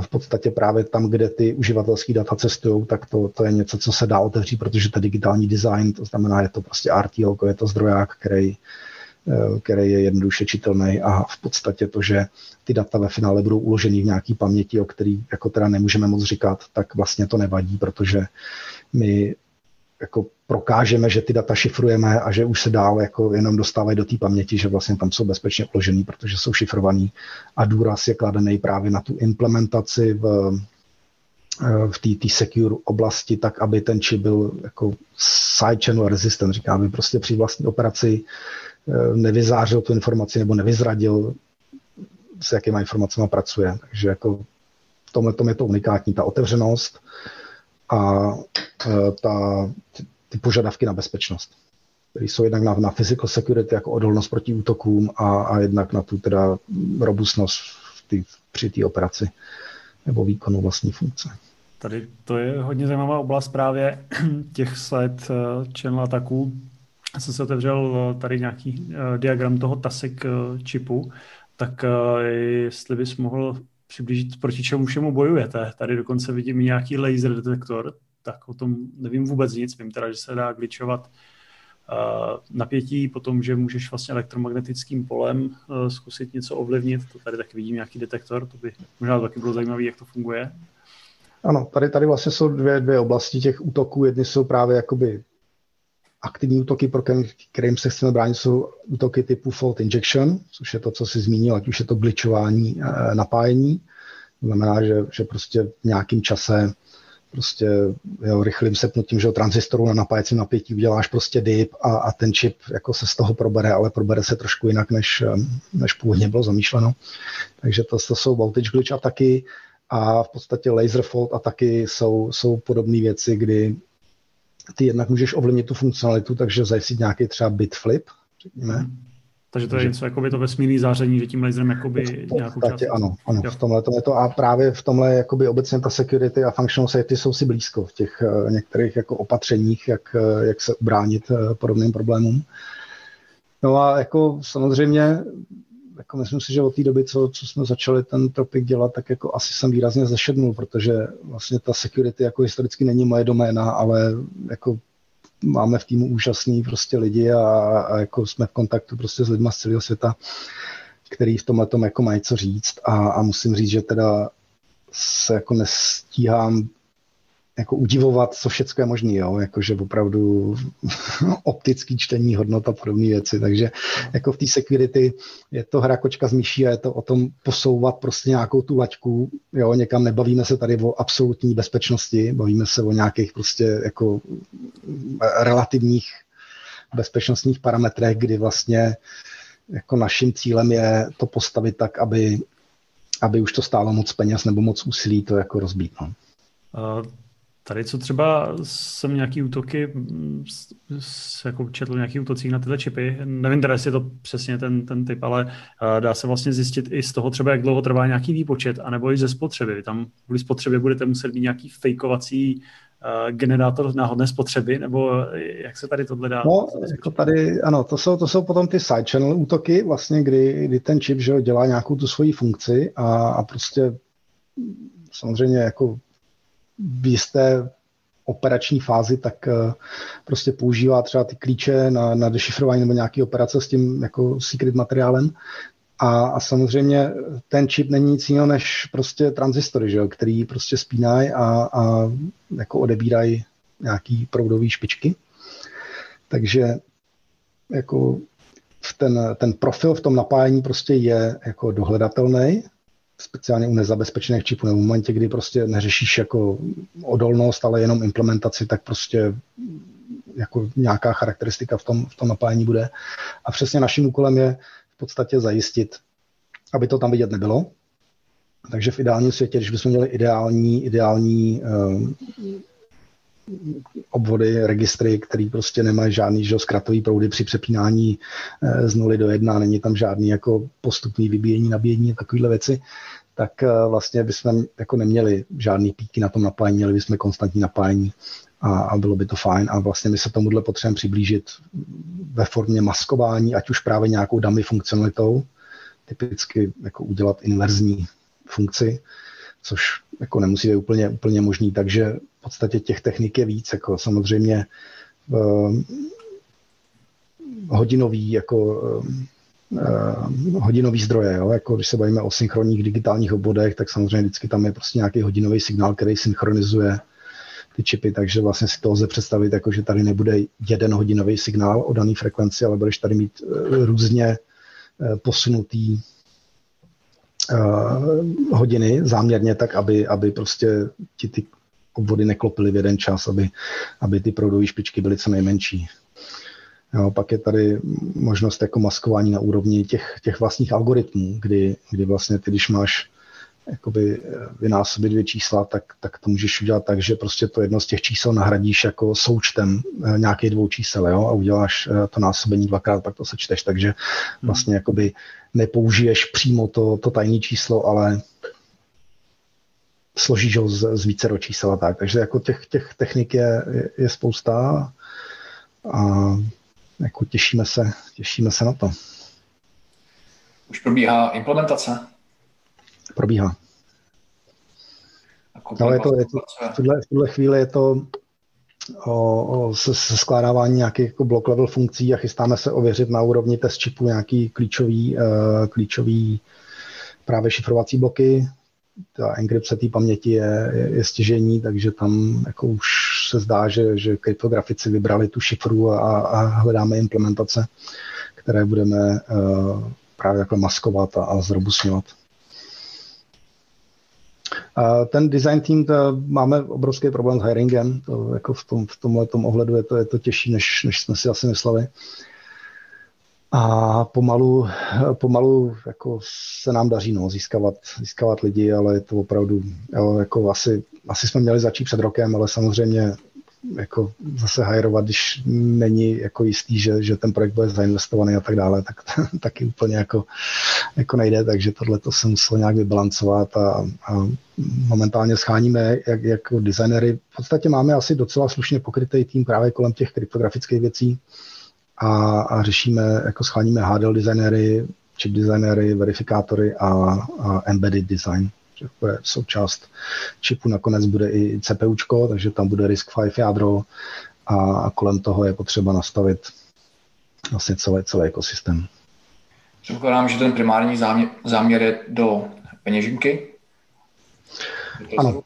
v podstatě právě tam, kde ty uživatelské data cestují, tak to, to je něco, co se dá otevřít, protože to digitální design, to znamená, je to prostě RTL, je to zdroják, který který je jednoduše čitelný a v podstatě to, že ty data ve finále budou uloženy v nějaký paměti, o který jako teda nemůžeme moc říkat, tak vlastně to nevadí, protože my jako prokážeme, že ty data šifrujeme a že už se dál jako jenom dostávají do té paměti, že vlastně tam jsou bezpečně uložený, protože jsou šifrovaný. A důraz je kladený právě na tu implementaci v, eh, v té secure oblasti, tak aby ten čip byl jako side channel resistant, říká, aby prostě při vlastní operaci Eh, nevyzářil tu informaci nebo nevyzradil, s jakýma informacemi pracuje. Takže jako v tomhle tom je to unikátní, ta otevřenost a eh, ta, ty, ty požadavky na bezpečnost, které jsou jednak na, na physical security jako odolnost proti útokům a, a jednak na tu teda robustnost tý, při té operaci nebo výkonu vlastní funkce. Tady to je hodně zajímavá oblast právě těch sled eh, channel ataků, já jsem se otevřel eh, tady nějaký uh, diagram toho TASIC uh, čipu, tak jestli bys mohl přiblížit, proti čemu všemu bojujete. Tady dokonce vidím nějaký laser detektor, tak o tom nevím vůbec nic. Vím teda, že se dá glitchovat napětí, potom, že můžeš vlastně elektromagnetickým polem zkusit něco ovlivnit. To tady taky vidím nějaký detektor, to by možná taky bylo zajímavé, jak to funguje. Ano, tady, tady vlastně jsou dvě, dvě oblasti těch útoků. Jedny jsou právě jakoby aktivní útoky, pro kterým se chceme bránit, jsou útoky typu fault injection, což je to, co si zmínil, ať už je to glitchování, eh, napájení. To znamená, že, že prostě v nějakým čase prostě jo, rychlým sepnutím že transistoru na napájecím napětí uděláš prostě dip a, a ten čip jako se z toho probere, ale probere se trošku jinak, než, eh, než původně bylo zamýšleno. Takže to, to jsou voltage glitch ataky a v podstatě laser fault ataky jsou, jsou podobné věci, kdy ty jednak můžeš ovlivnit tu funkcionalitu, takže zajistit nějaký třeba bit flip, řekněme. Hmm. Takže to je něco jako by to vesmírný záření, že tím laserem jakoby nějakou část... Ano, ano, v tomhle to je to a právě v tomhle jakoby obecně ta security a functional safety jsou si blízko v těch uh, některých jako opatřeních, jak, uh, jak se ubránit uh, podobným problémům. No a jako samozřejmě jako myslím si, že od té doby, co, co jsme začali ten tropik dělat, tak jako asi jsem výrazně zešednul, protože vlastně ta security jako historicky není moje doména, ale jako máme v týmu úžasný prostě lidi a, a jako jsme v kontaktu prostě s lidmi z celého světa, který v tomhle tom jako mají co říct. A, a musím říct, že teda se jako nestíhám jako udivovat, co všechno je možné, jo? jakože opravdu optický čtení hodnota podobné věci, takže jako v té security je to hra kočka z myší a je to o tom posouvat prostě nějakou tu laťku, jo, někam nebavíme se tady o absolutní bezpečnosti, bavíme se o nějakých prostě jako relativních bezpečnostních parametrech, kdy vlastně jako naším cílem je to postavit tak, aby, aby už to stálo moc peněz nebo moc úsilí to jako rozbít. No. Tady co třeba jsem nějaký útoky, s, jako četl nějaký útocích na tyhle čipy, nevím teda, jestli je to přesně ten, ten typ, ale uh, dá se vlastně zjistit i z toho třeba, jak dlouho trvá nějaký výpočet, anebo i ze spotřeby. Tam kvůli spotřebě budete muset mít nějaký fejkovací uh, generátor náhodné spotřeby, nebo jak se tady tohle dá? No, jako tady, ano, to jsou, to jsou potom ty side channel útoky, vlastně, kdy, kdy ten čip že dělá nějakou tu svoji funkci a, a prostě samozřejmě jako v jisté operační fázi, tak eh, prostě používá třeba ty klíče na, na dešifrování nebo nějaké operace s tím jako secret materiálem. A, a samozřejmě ten čip není nic jiného než prostě transistory, že jo, který prostě spínají a, a jako odebírají nějaký proudový špičky. Takže jako ten, ten profil v tom napájení prostě je jako dohledatelný speciálně u nezabezpečených čipů, nebo v momentě, kdy prostě neřešíš jako odolnost, ale jenom implementaci, tak prostě jako nějaká charakteristika v tom, v tom napájení bude. A přesně naším úkolem je v podstatě zajistit, aby to tam vidět nebylo. Takže v ideálním světě, když bychom měli ideální, ideální um, obvody, registry, který prostě nemají žádný že, zkratový proudy při přepínání eh, z nuly do jedna, není tam žádný jako postupný vybíjení, nabíjení, takovéhle věci, tak eh, vlastně bychom jako neměli žádný píky na tom napájení, měli bychom konstantní napájení a, a bylo by to fajn. A vlastně my se tomuhle potřebujeme přiblížit ve formě maskování, ať už právě nějakou dummy funkcionalitou, typicky jako udělat inverzní funkci, což jako nemusí být úplně, úplně možný, takže podstatě těch technik je víc, jako samozřejmě uh, hodinový jako uh, hodinový zdroje, jo? jako když se bavíme o synchronních digitálních obvodech, tak samozřejmě vždycky tam je prostě nějaký hodinový signál, který synchronizuje ty čipy, takže vlastně si to lze představit, jako že tady nebude jeden hodinový signál o dané frekvenci, ale budeš tady mít uh, různě uh, posunutý uh, hodiny záměrně tak, aby, aby prostě ti ty obvody neklopily v jeden čas, aby, aby ty proudové špičky byly co nejmenší. Jo, pak je tady možnost jako maskování na úrovni těch, těch vlastních algoritmů, kdy, kdy vlastně ty, když máš jakoby vynásobit dvě čísla, tak, tak to můžeš udělat tak, že prostě to jedno z těch čísel nahradíš jako součtem eh, nějakých dvou čísel jo? a uděláš eh, to násobení dvakrát, pak to sečteš, takže hmm. vlastně jakoby nepoužiješ přímo to, to tajné číslo, ale složíš ho z, z více čísel a tak. Takže jako těch, těch technik je, je, je spousta a jako těšíme se, těšíme se na to. Už probíhá implementace? Probíhá. Ale je to, je to, v, tuhle, v tuhle chvíli je to o, o se, se skládávání nějakých jako block level funkcí a chystáme se ověřit na úrovni test čipu nějaký klíčový, uh, klíčový právě šifrovací bloky. Ta enkrypce té paměti je, je, je stěžení, takže tam jako už se zdá, že, že kryptografici vybrali tu šifru a, a hledáme implementace, které budeme uh, právě jako maskovat a, a zrobusňovat. Ten design team, to máme obrovský problém s hiringem, to jako v, tom, v tomhle tom ohledu je to, je to těžší, než, než jsme si asi mysleli. A pomalu, pomalu jako se nám daří no, získávat, získávat lidi, ale je to opravdu, jo, jako asi, asi jsme měli začít před rokem, ale samozřejmě jako zase hajrovat, když není jako jistý, že, že ten projekt bude zainvestovaný a tak dále, tak taky úplně jako, jako nejde, takže tohle to se muselo nějak vybalancovat a, a momentálně scháníme jak, jako designery. V podstatě máme asi docela slušně pokrytý tým právě kolem těch kryptografických věcí a, a řešíme, jako scháníme HDL designery, chip designery, verifikátory a, a embedded design bude součást čipu nakonec bude i CPUčko, takže tam bude RISC-V jádro a kolem toho je potřeba nastavit vlastně celý, celý ekosystém. Předpokládám, že ten primární záměr, záměr je do peněženky? Ano,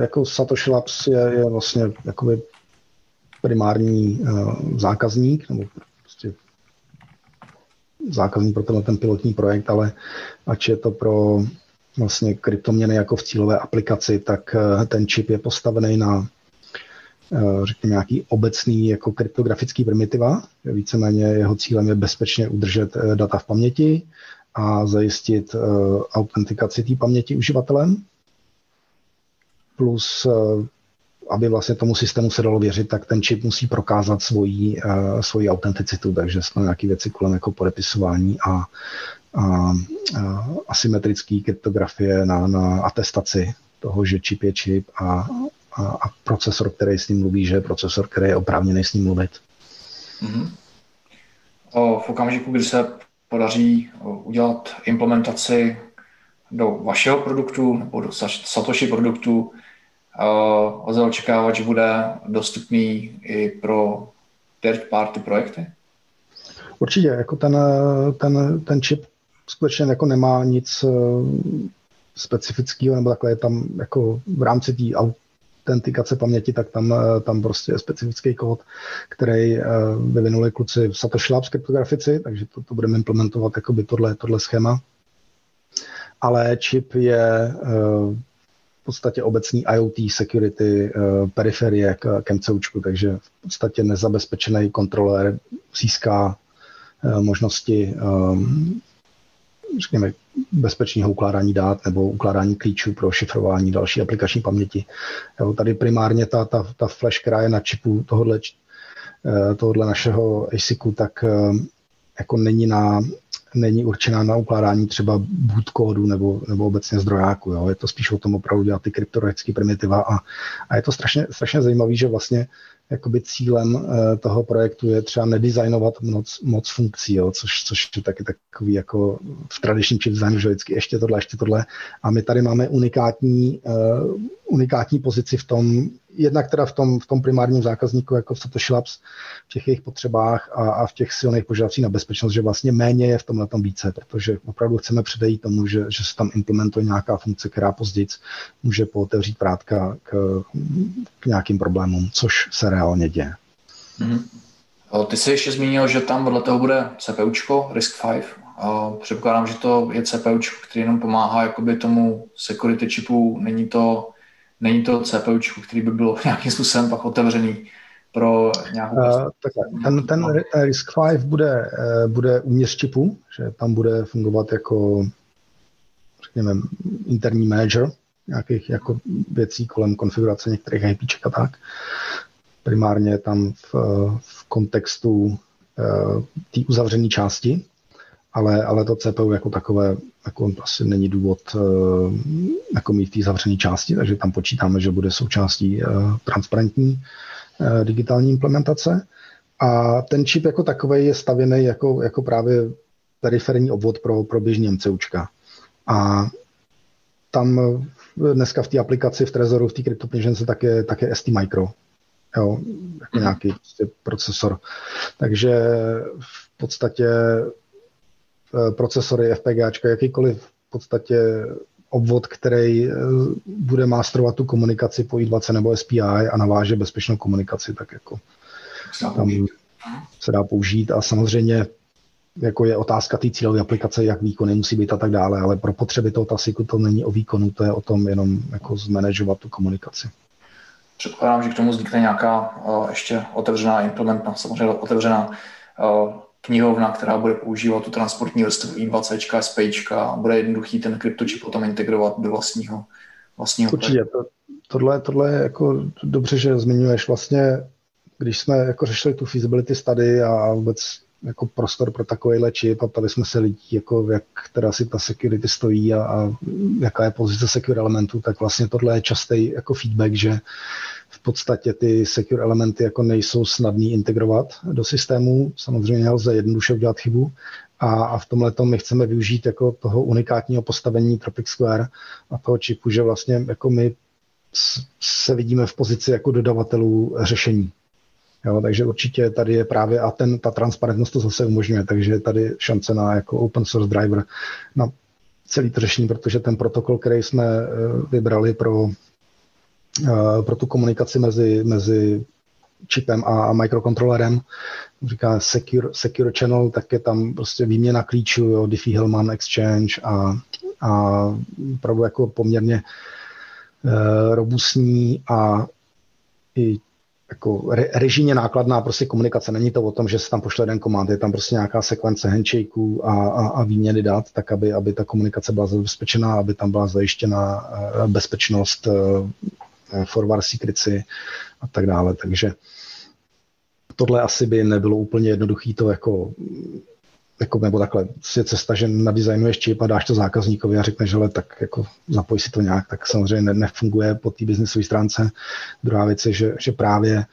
jako Satoshi Labs je, je vlastně jakoby primární zákazník, nebo prostě zákazník pro tenhle ten pilotní projekt, ale ač je to pro vlastně kryptoměny jako v cílové aplikaci, tak eh, ten čip je postavený na eh, řekněme nějaký obecný jako kryptografický primitiva. Víceméně jeho cílem je bezpečně udržet data v paměti a zajistit autentikaci té paměti uživatelem. Plus aby vlastně tomu systému se dalo věřit, tak ten čip musí prokázat svoji, uh, svoji autenticitu, takže jsou nějaké věci kolem jako podepisování a, a, a asymetrický kryptografie na, na atestaci toho, že čip je čip a, a, a procesor, který s ním mluví, že je procesor, který je oprávněný s ním mluvit. Mm-hmm. O, v okamžiku, kdy se podaří udělat implementaci do vašeho produktu nebo do Satoshi produktu, lze očekávat, že bude dostupný i pro third party projekty? Určitě, jako ten, ten, ten čip skutečně jako nemá nic eh, specifického, nebo takhle je tam jako v rámci té autentikace paměti, tak tam, eh, tam prostě je specifický kód, který eh, vyvinuli kluci v Satoshi Labs kryptografici, takže to, to budeme implementovat jakoby tohle, tohle schéma. Ale čip je v podstatě obecní IoT security uh, periferie k, k MCUčku, takže v podstatě nezabezpečený kontroler získá uh, možnosti um, řekněme, bezpečného ukládání dát nebo ukládání klíčů pro šifrování další aplikační paměti. Jo, tady primárně ta, ta, ta flash, která je na čipu tohohle, tohohle našeho ASICu, tak jako není na není určená na ukládání třeba boot kódu nebo, nebo obecně zdrojáku. Jo. Je to spíš o tom opravdu dělat ty kryptografické primitiva a, a je to strašně, strašně zajímavé, že vlastně jakoby cílem uh, toho projektu je třeba nedesignovat moc, moc funkcí, jo, což, což je taky takový jako v tradičním chip designu, že vždycky ještě tohle, ještě tohle. A my tady máme unikátní, uh, unikátní pozici v tom, jednak teda v tom, v tom primárním zákazníku, jako v Satoshi Labs, v těch jejich potřebách a, a v těch silných požadavcích na bezpečnost, že vlastně méně je v tomhle tom více, protože opravdu chceme předejít tomu, že, že se tam implementuje nějaká funkce, která později může pootevřít vrátka k, k nějakým problémům, což se reálně děje. Mm-hmm. Ty jsi ještě zmínil, že tam vedle toho bude CPUčko RISC-V. Předpokládám, že to je CPUčko, který jenom pomáhá jakoby tomu security chipu. Není to není to CPU, který by byl nějakým způsobem pak otevřený pro nějakou... Uh, tak ten, ten RISC-V bude, uh, bude uvnitř čipu, že tam bude fungovat jako řekněme interní manager nějakých jako věcí kolem konfigurace některých IPček a tak. Primárně tam v, v kontextu té uzavřené části, ale, ale to CPU jako takové jako asi není důvod uh, jako mít v té zavřené části, takže tam počítáme, že bude součástí uh, transparentní uh, digitální implementace. A ten čip jako takový je stavěný jako, jako právě periferní obvod pro, pro běžný MCUčka. A tam dneska v té aplikaci v Trezoru, v té kryptopeněžence, tak je, tak je ST Micro. Jo, jako mm. nějaký prostě procesor. Takže v podstatě Eh, procesory, FPGAčka, jakýkoliv v podstatě obvod, který eh, bude mástrovat tu komunikaci po I20 nebo SPI a naváže bezpečnou komunikaci, tak jako tam se dá použít a samozřejmě jako je otázka té cílové aplikace, jak výkony musí být a tak dále, ale pro potřeby toho tasiku to není o výkonu, to je o tom jenom jako zmanažovat tu komunikaci. Předpokládám, že k tomu vznikne nějaká uh, ještě otevřená implementace, samozřejmě otevřená uh, knihovna, která bude používat tu transportní vrstvu i20, SP a bude jednoduchý ten kryptočip potom integrovat do vlastního, vlastního Určitě, to, tohle, tohle je jako dobře, že zmiňuješ vlastně, když jsme jako řešili tu feasibility study a vůbec jako prostor pro takovýhle čip a ptali jsme se lidí, jako jak teda si ta security stojí a, a jaká je pozice secure elementů, tak vlastně tohle je častý jako feedback, že podstatě ty secure elementy jako nejsou snadný integrovat do systému. Samozřejmě lze jednoduše udělat chybu a, a v tomhle my chceme využít jako toho unikátního postavení Tropic Square a toho čipu, že vlastně jako my se vidíme v pozici jako dodavatelů řešení. Jo, takže určitě tady je právě a ten, ta transparentnost to zase umožňuje, takže je tady šance na jako open source driver na celý tržní, protože ten protokol, který jsme eh, vybrali pro, pro tu komunikaci mezi, mezi čipem a, mikrokontrolerem, říká secure, secure channel, tak je tam prostě výměna klíčů, jo, Diffie-Hellman exchange a, a opravdu jako poměrně uh, robustní a i jako re, režijně nákladná prostě komunikace. Není to o tom, že se tam pošle jeden komand, je tam prostě nějaká sekvence handshakeů a, a, a výměny dat, tak aby, aby ta komunikace byla zabezpečená, aby tam byla zajištěna eh, bezpečnost, eh, forward secrecy a tak dále. Takže tohle asi by nebylo úplně jednoduché to jako jako, nebo takhle, je cesta, že nadizajnuješ čip a dáš to zákazníkovi a řekneš, že tak jako zapoj si to nějak, tak samozřejmě ne, nefunguje po té biznesové stránce. Druhá věc je, že, že právě e,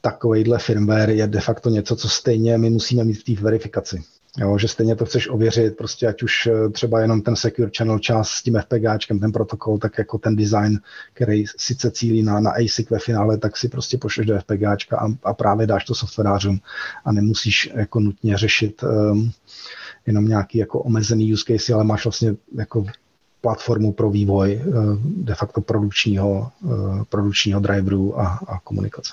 takovýhle firmware je de facto něco, co stejně my musíme mít v té verifikaci. Jo, že stejně to chceš ověřit, prostě ať už eh, třeba jenom ten secure channel čas s tím FPGáčkem, ten protokol, tak jako ten design, který sice cílí na, na ASIC ve finále, tak si prostě pošleš do FPGáčka a, a právě dáš to softwarářům a nemusíš jako nutně řešit um, jenom nějaký jako omezený use case, ale máš vlastně jako platformu pro vývoj uh, de facto produkčního, uh, produkčního driveru a, a komunikace.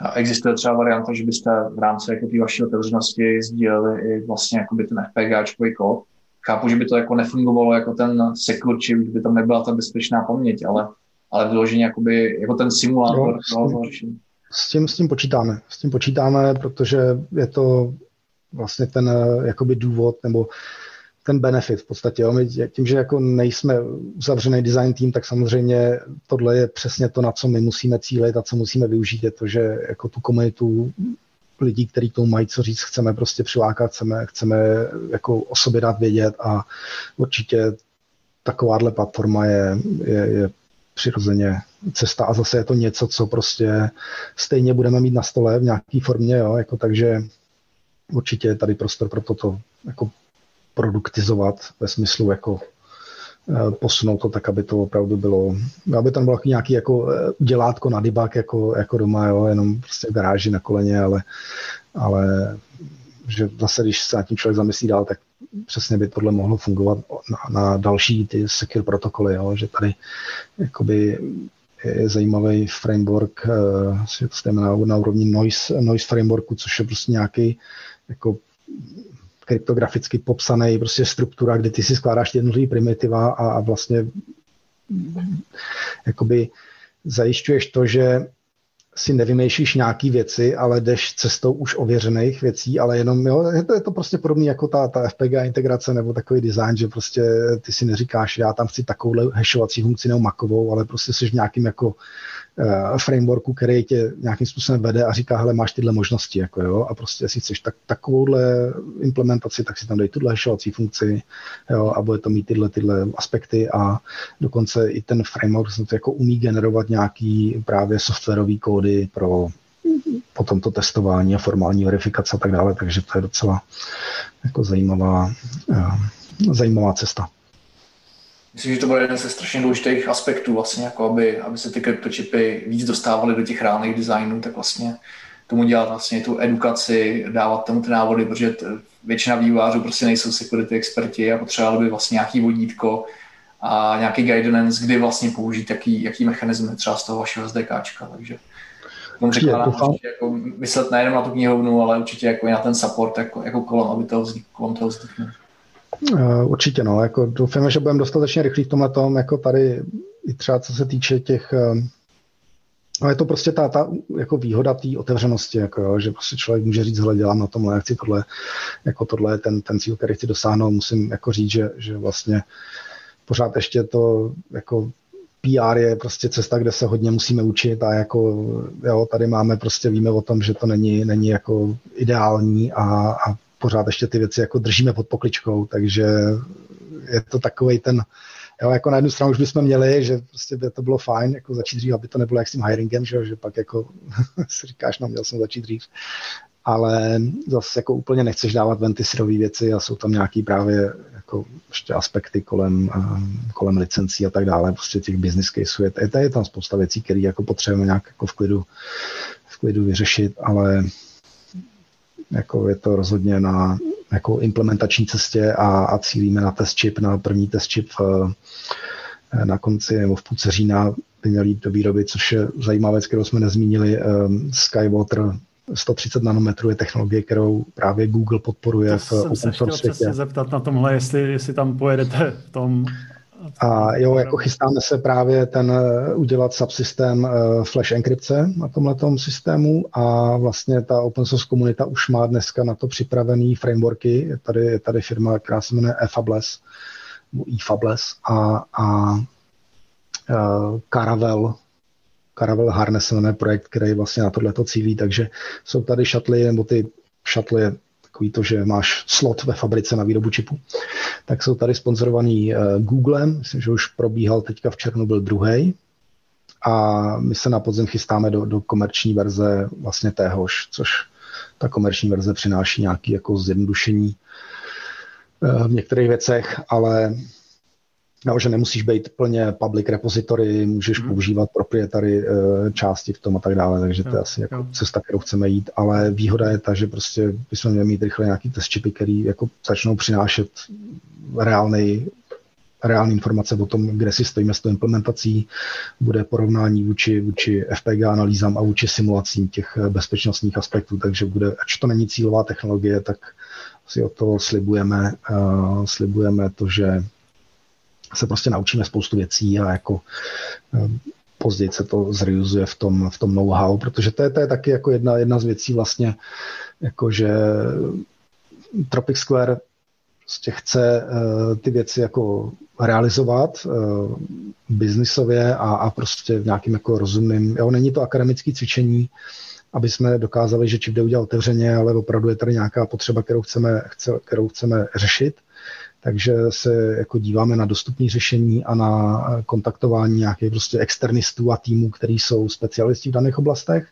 A existuje třeba varianta, že byste v rámci jako té vaší otevřenosti sdíleli i vlastně jakoby ten FPGAčkový kód. Chápu, že by to jako nefungovalo jako ten secure chip, že by tam nebyla ta bezpečná paměť, ale, ale vyloženě jakoby, jako ten simulátor no, toho řešení. S tím, s tím počítáme. S tím počítáme, protože je to vlastně ten jakoby důvod, nebo ten benefit v podstatě. Jo. My tím, že jako nejsme uzavřený design tým, tak samozřejmě tohle je přesně to, na co my musíme cílit a co musíme využít, je to, že jako tu komunitu lidí, kteří tomu mají co říct, chceme prostě přilákat, chceme, chceme jako o sobě dát vědět a určitě takováhle platforma je, je, je přirozeně cesta a zase je to něco, co prostě stejně budeme mít na stole v nějaké formě, jo, jako takže určitě je tady prostor pro toto jako produktizovat ve smyslu jako eh, posunout to tak, aby to opravdu bylo, aby tam bylo nějaký jako eh, dělátko na debug jako, jako doma, jo, jenom prostě v garáži na koleně, ale, ale že zase, když se nad tím člověk zamyslí dál, tak přesně by tohle mohlo fungovat na, na další ty secure protokoly, jo, že tady jakoby je zajímavý framework, uh, to na, na úrovni noise, noise frameworku, což je prostě nějaký jako kryptograficky popsaný prostě struktura, kdy ty si skládáš jednotlivý primitiva a, a vlastně jakoby zajišťuješ to, že si nevymýšlíš nějaký věci, ale jdeš cestou už ověřených věcí, ale jenom, jo, je to, je to prostě podobné jako ta, ta FPGA integrace nebo takový design, že prostě ty si neříkáš, já tam chci takovouhle hashovací funkci nebo makovou, ale prostě jsi v nějakým jako frameworku, který tě nějakým způsobem vede a říká, hele, máš tyhle možnosti, jako jo, a prostě jestli chceš tak, takovouhle implementaci, tak si tam dej tuhle hashovací funkci, jo, a bude to mít tyhle, tyhle aspekty a dokonce i ten framework to jako umí generovat nějaký právě softwarový kódy pro potom to testování a formální verifikace a tak dále, takže to je docela jako zajímavá, uh, zajímavá cesta. Myslím, že to bude jeden ze strašně důležitých aspektů, vlastně, jako aby, aby se ty kryptočipy víc dostávaly do těch reálných designů, tak vlastně tomu dělat vlastně tu edukaci, dávat tomu ty návody, protože většina vývojářů prostě nejsou security experti a potřebovali by vlastně nějaký vodítko a nějaký guidance, kdy vlastně použít jaký, jaký mechanizmy třeba z toho vašeho SDKčka, takže tomu překládám určitě jako myslet nejenom na tu knihovnu, ale určitě jako i na ten support jako, jako kolem, aby to vznik, kolem toho vznikne. Eh, určitě, no, jako doufáme, že budeme dostatečně rychlí v tomhle tom, jako tady i třeba co se týče těch eh, ale je to prostě ta, ta jako výhoda té otevřenosti, jako jo, že prostě člověk může říct, hele, dělám na tomhle, já chci tohle, jako tohle ten, ten cíl, který chci dosáhnout, musím jako říct, že, že vlastně pořád ještě to jako PR je prostě cesta, kde se hodně musíme učit a jako jo, tady máme prostě, víme o tom, že to není, není jako ideální a, a pořád ještě ty věci jako držíme pod pokličkou, takže je to takový ten, jo, jako na jednu stranu už bychom měli, že prostě by to bylo fajn, jako začít dřív, aby to nebylo jak s tím hiringem, že, že pak jako si říkáš, no měl jsem začít dřív, ale zase jako úplně nechceš dávat ven ty syrové věci a jsou tam nějaký právě jako ještě aspekty kolem, kolem licencí a tak dále, prostě těch business caseů. Je, je, je tam spousta věcí, které jako potřebujeme nějak jako v klidu, v klidu vyřešit, ale jako je to rozhodně na jako implementační cestě a, a cílíme na test chip, na první test chip v, na konci nebo v půlce října by měl jít do výroby, což je zajímavá věc, kterou jsme nezmínili. Um, Skywater 130 nanometrů je technologie, kterou právě Google podporuje to v open source světě. se zeptat na tomhle, jestli, jestli tam pojedete v tom a jo, jako chystáme se právě ten eh, udělat subsystém uh, flash enkripce na tomhle systému a vlastně ta open source komunita už má dneska na to připravený frameworky. Je tady, je tady firma, která se jmenuje eFabless, eFabless a, a uh, Caravel, Caravel Harness jmenuje projekt, který vlastně na tohleto cílí, takže jsou tady šatly, nebo ty šatly takový to, že máš slot ve fabrice na výrobu čipu, tak jsou tady sponzorovaný uh, Googlem, myslím, že už probíhal teďka v červnu byl druhý. A my se na podzim chystáme do, do komerční verze vlastně téhož, což ta komerční verze přináší nějaké jako zjednodušení uh, v některých věcech, ale No, že nemusíš být plně public repository, můžeš hmm. používat proprietary uh, části v tom a tak dále, takže to je asi jako cesta, kterou chceme jít, ale výhoda je ta, že prostě bychom měli mít rychle nějaký test chipy, který jako začnou přinášet reálný reální informace o tom, kde si stojíme s tou implementací, bude porovnání vůči, vůči FPG analýzám a vůči simulacím těch bezpečnostních aspektů, takže bude, ač to není cílová technologie, tak si o to slibujeme, uh, slibujeme to, že se prostě naučíme spoustu věcí a jako eh, později se to zrealizuje v tom, v tom know-how, protože to je, to je taky jako jedna, jedna z věcí vlastně, jako že Tropic Square prostě chce uh, ty věci jako realizovat uh, biznisově a, a prostě v nějakým jako rozumným, jo, není to akademické cvičení, aby jsme dokázali, že čip jde udělat otevřeně, ale opravdu je tady nějaká potřeba, kterou chceme, chce, kterou chceme řešit takže se jako díváme na dostupné řešení a na kontaktování nějakých prostě externistů a týmů, který jsou specialisti v daných oblastech,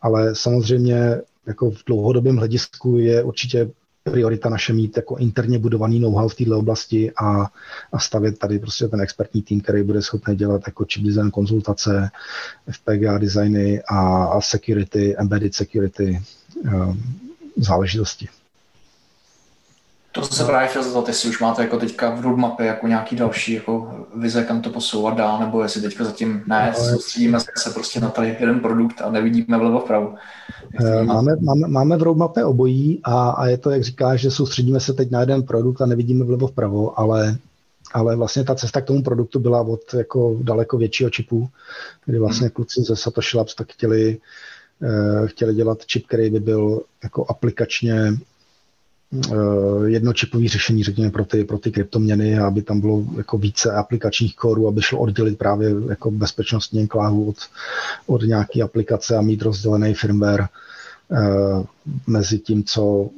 ale samozřejmě jako v dlouhodobém hledisku je určitě priorita naše mít jako interně budovaný know-how v této oblasti a, a stavět tady prostě ten expertní tým, který bude schopný dělat jako chip design konzultace, FPGA designy a, a security, embedded security um, záležitosti. To se právě chtěl zeptat, jestli už máte jako teďka v roadmapě jako nějaký další jako vize, kam to posouvat dál, nebo jestli teďka zatím ne, no, soustředíme se prostě na tady jeden produkt a nevidíme vlevo vpravo. Eh, máme, máme, máme v roadmapě obojí a, a je to, jak říkáš, že soustředíme se teď na jeden produkt a nevidíme vlevo vpravo, ale ale vlastně ta cesta k tomu produktu byla od jako daleko většího čipu, kdy vlastně hmm. kluci ze Satoshi Labs tak chtěli, uh, chtěli dělat čip, který by byl jako aplikačně Eh, jednočipový řešení, řekněme, pro ty, pro ty kryptoměny, aby tam bylo jako více aplikačních kórů, aby šlo oddělit právě jako bezpečnostní enklávu od, od nějaké aplikace a mít rozdělený firmware eh, mezi tím, co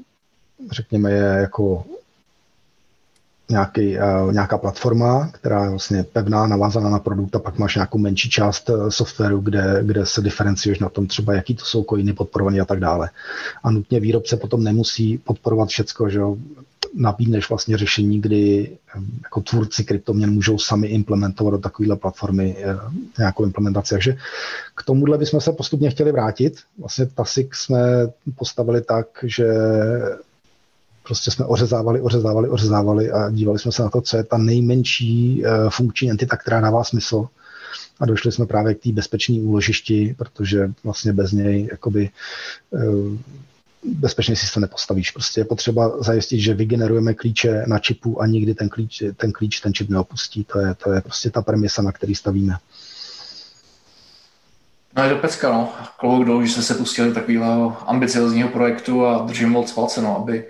řekněme je jako nějaký, uh, nějaká platforma, která je vlastně pevná, navázaná na produkt a pak máš nějakou menší část uh, softwaru, kde, kde se diferenciuješ na tom třeba, jaký to jsou coiny podporované a tak dále. A nutně výrobce potom nemusí podporovat všecko, že jo? nabídneš vlastně řešení, kdy um, jako tvůrci kryptoměn můžou sami implementovat do takovéhle platformy nějakou implementaci. Takže k tomuhle bychom se postupně chtěli vrátit. Vlastně TASIC jsme postavili tak, že prostě jsme ořezávali, ořezávali, ořezávali a dívali jsme se na to, co je ta nejmenší uh, funkční entita, která dává smysl. A došli jsme právě k té bezpečné úložišti, protože vlastně bez něj jakoby uh, bezpečný systém nepostavíš. Prostě je potřeba zajistit, že vygenerujeme klíče na čipu a nikdy ten klíč, ten klíč, ten čip neopustí. To je, to je prostě ta premisa, na který stavíme. No je to pecka, no. Klouk dolů, že jste se pustili takového ambiciozního projektu a držím moc palce, no, aby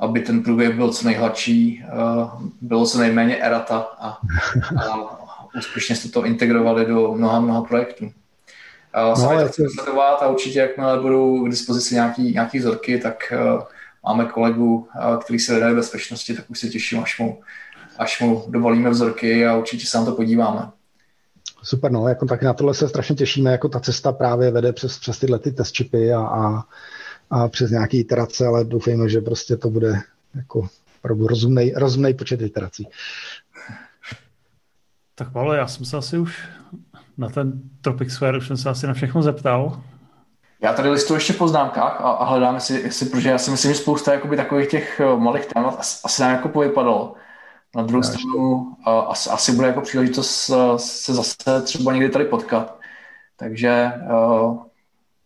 aby ten průběh byl co nejhladší, eh, bylo co nejméně erata a, a úspěšně jste to integrovali do mnoha, mnoha projektů. Uh, no, to chci sledovat a určitě, jakmile budou k dispozici nějaký, nějaký vzorky, tak uh, máme kolegu, který se věnuje bezpečnosti, tak už se těším, až mu, až mu dovolíme vzorky a určitě se na to podíváme. Super, no, jako tak na tohle se strašně těšíme, jako ta cesta právě vede přes, přes tyhle ty test chipy a, a a přes nějaké iterace, ale doufejme, že prostě to bude jako opravdu rozumný, rozumný počet iterací. Tak Paolo, já jsem se asi už na ten Tropic Square, už jsem se asi na všechno zeptal. Já tady listu ještě v poznámkách a, a hledám, jestli, jestli, protože já si myslím, že spousta jakoby, takových těch eh, malých témat asi, asi nám jako povypadalo. Na druhou stranu asi, asi bude jako příležitost eh, se zase třeba někdy tady potkat. Takže uh,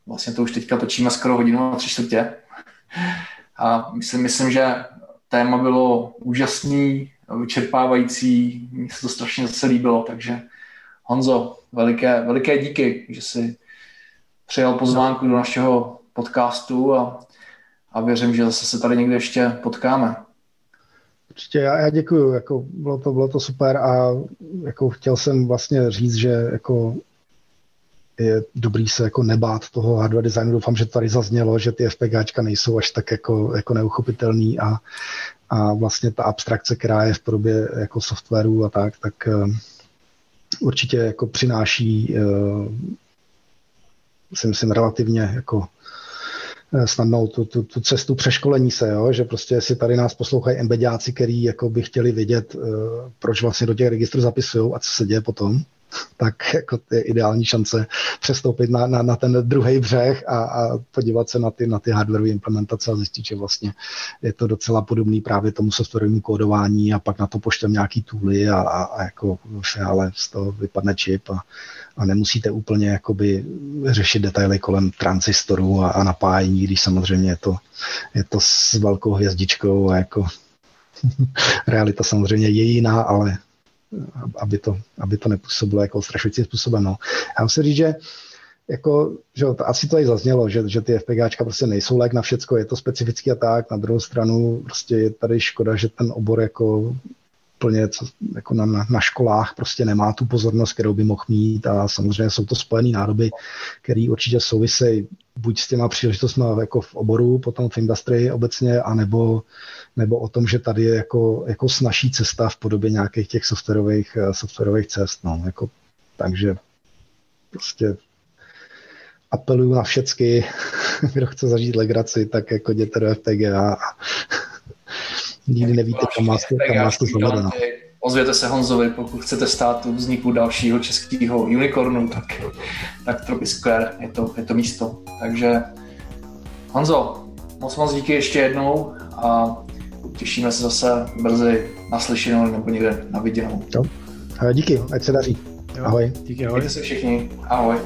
vlastně to už teďka točíme skoro hodinu a tři čtvrtě. A myslím, myslím, že téma bylo úžasný, vyčerpávající, mně se to strašně zase líbilo, takže Honzo, veliké, veliké díky, že jsi přijal pozvánku do našeho podcastu a, a věřím, že zase se tady někde ještě potkáme. Určitě, já, já děkuju, jako bylo to, bylo to super a jako chtěl jsem vlastně říct, že jako je dobrý se jako nebát toho hardware designu. Doufám, že tady zaznělo, že ty FPGAčka nejsou až tak jako, jako neuchopitelný a, a vlastně ta abstrakce, která je v podobě jako softwaru a tak, tak uh, určitě jako přináší uh, si myslím relativně jako Eh, snadnou tu, tu, tu cestu přeškolení se, jo? že prostě si tady nás poslouchají embediáci, který jako by chtěli vědět, proč vlastně do těch registrů zapisují a co se děje potom, tak jako je ideální šance přestoupit na, na, na ten druhý břeh a, a podívat se na ty, na ty hardwareové implementace a zjistit, že vlastně je to docela podobný právě tomu softwarovému kódování a pak na to poštěm nějaký tooly a, a, a jako v finále z toho vypadne čip a, a nemusíte úplně jakoby řešit detaily kolem transistorů a, a napájení, když samozřejmě je to, je to s velkou hvězdičkou a jako realita samozřejmě je jiná, ale aby to, aby to nepůsobilo jako strašujícím způsobem. No. Já musím říct, že jako, že asi to i zaznělo, že, že ty FPGáčka prostě nejsou lék na všecko, je to specifický a tak, na druhou stranu prostě je tady škoda, že ten obor jako úplně co, jako na, na, na školách prostě nemá tu pozornost, kterou by mohl mít a samozřejmě jsou to spojené nádoby, které určitě souvisejí buď s těma příležitostmi jako v oboru, potom v industrii obecně, anebo, nebo o tom, že tady je jako, jako snažší cesta v podobě nějakých těch softwarových, eh, softwarových cest. No. Jako, takže prostě apeluju na všecky, kdo chce zažít legraci, tak jako jděte do FPGA a nikdy nevíte, kam máte, kam máte zavedeno. Ozvěte se Honzovi, pokud chcete stát u vzniku dalšího českého unicornu, tak, tak Tropic Square je to, je to místo. Takže Honzo, moc moc díky ještě jednou a těšíme se zase brzy naslyšenou nebo někde na viděnou. Díky, ať se daří. Ahoj. Díky, ahoj. Mějte se všichni. Ahoj.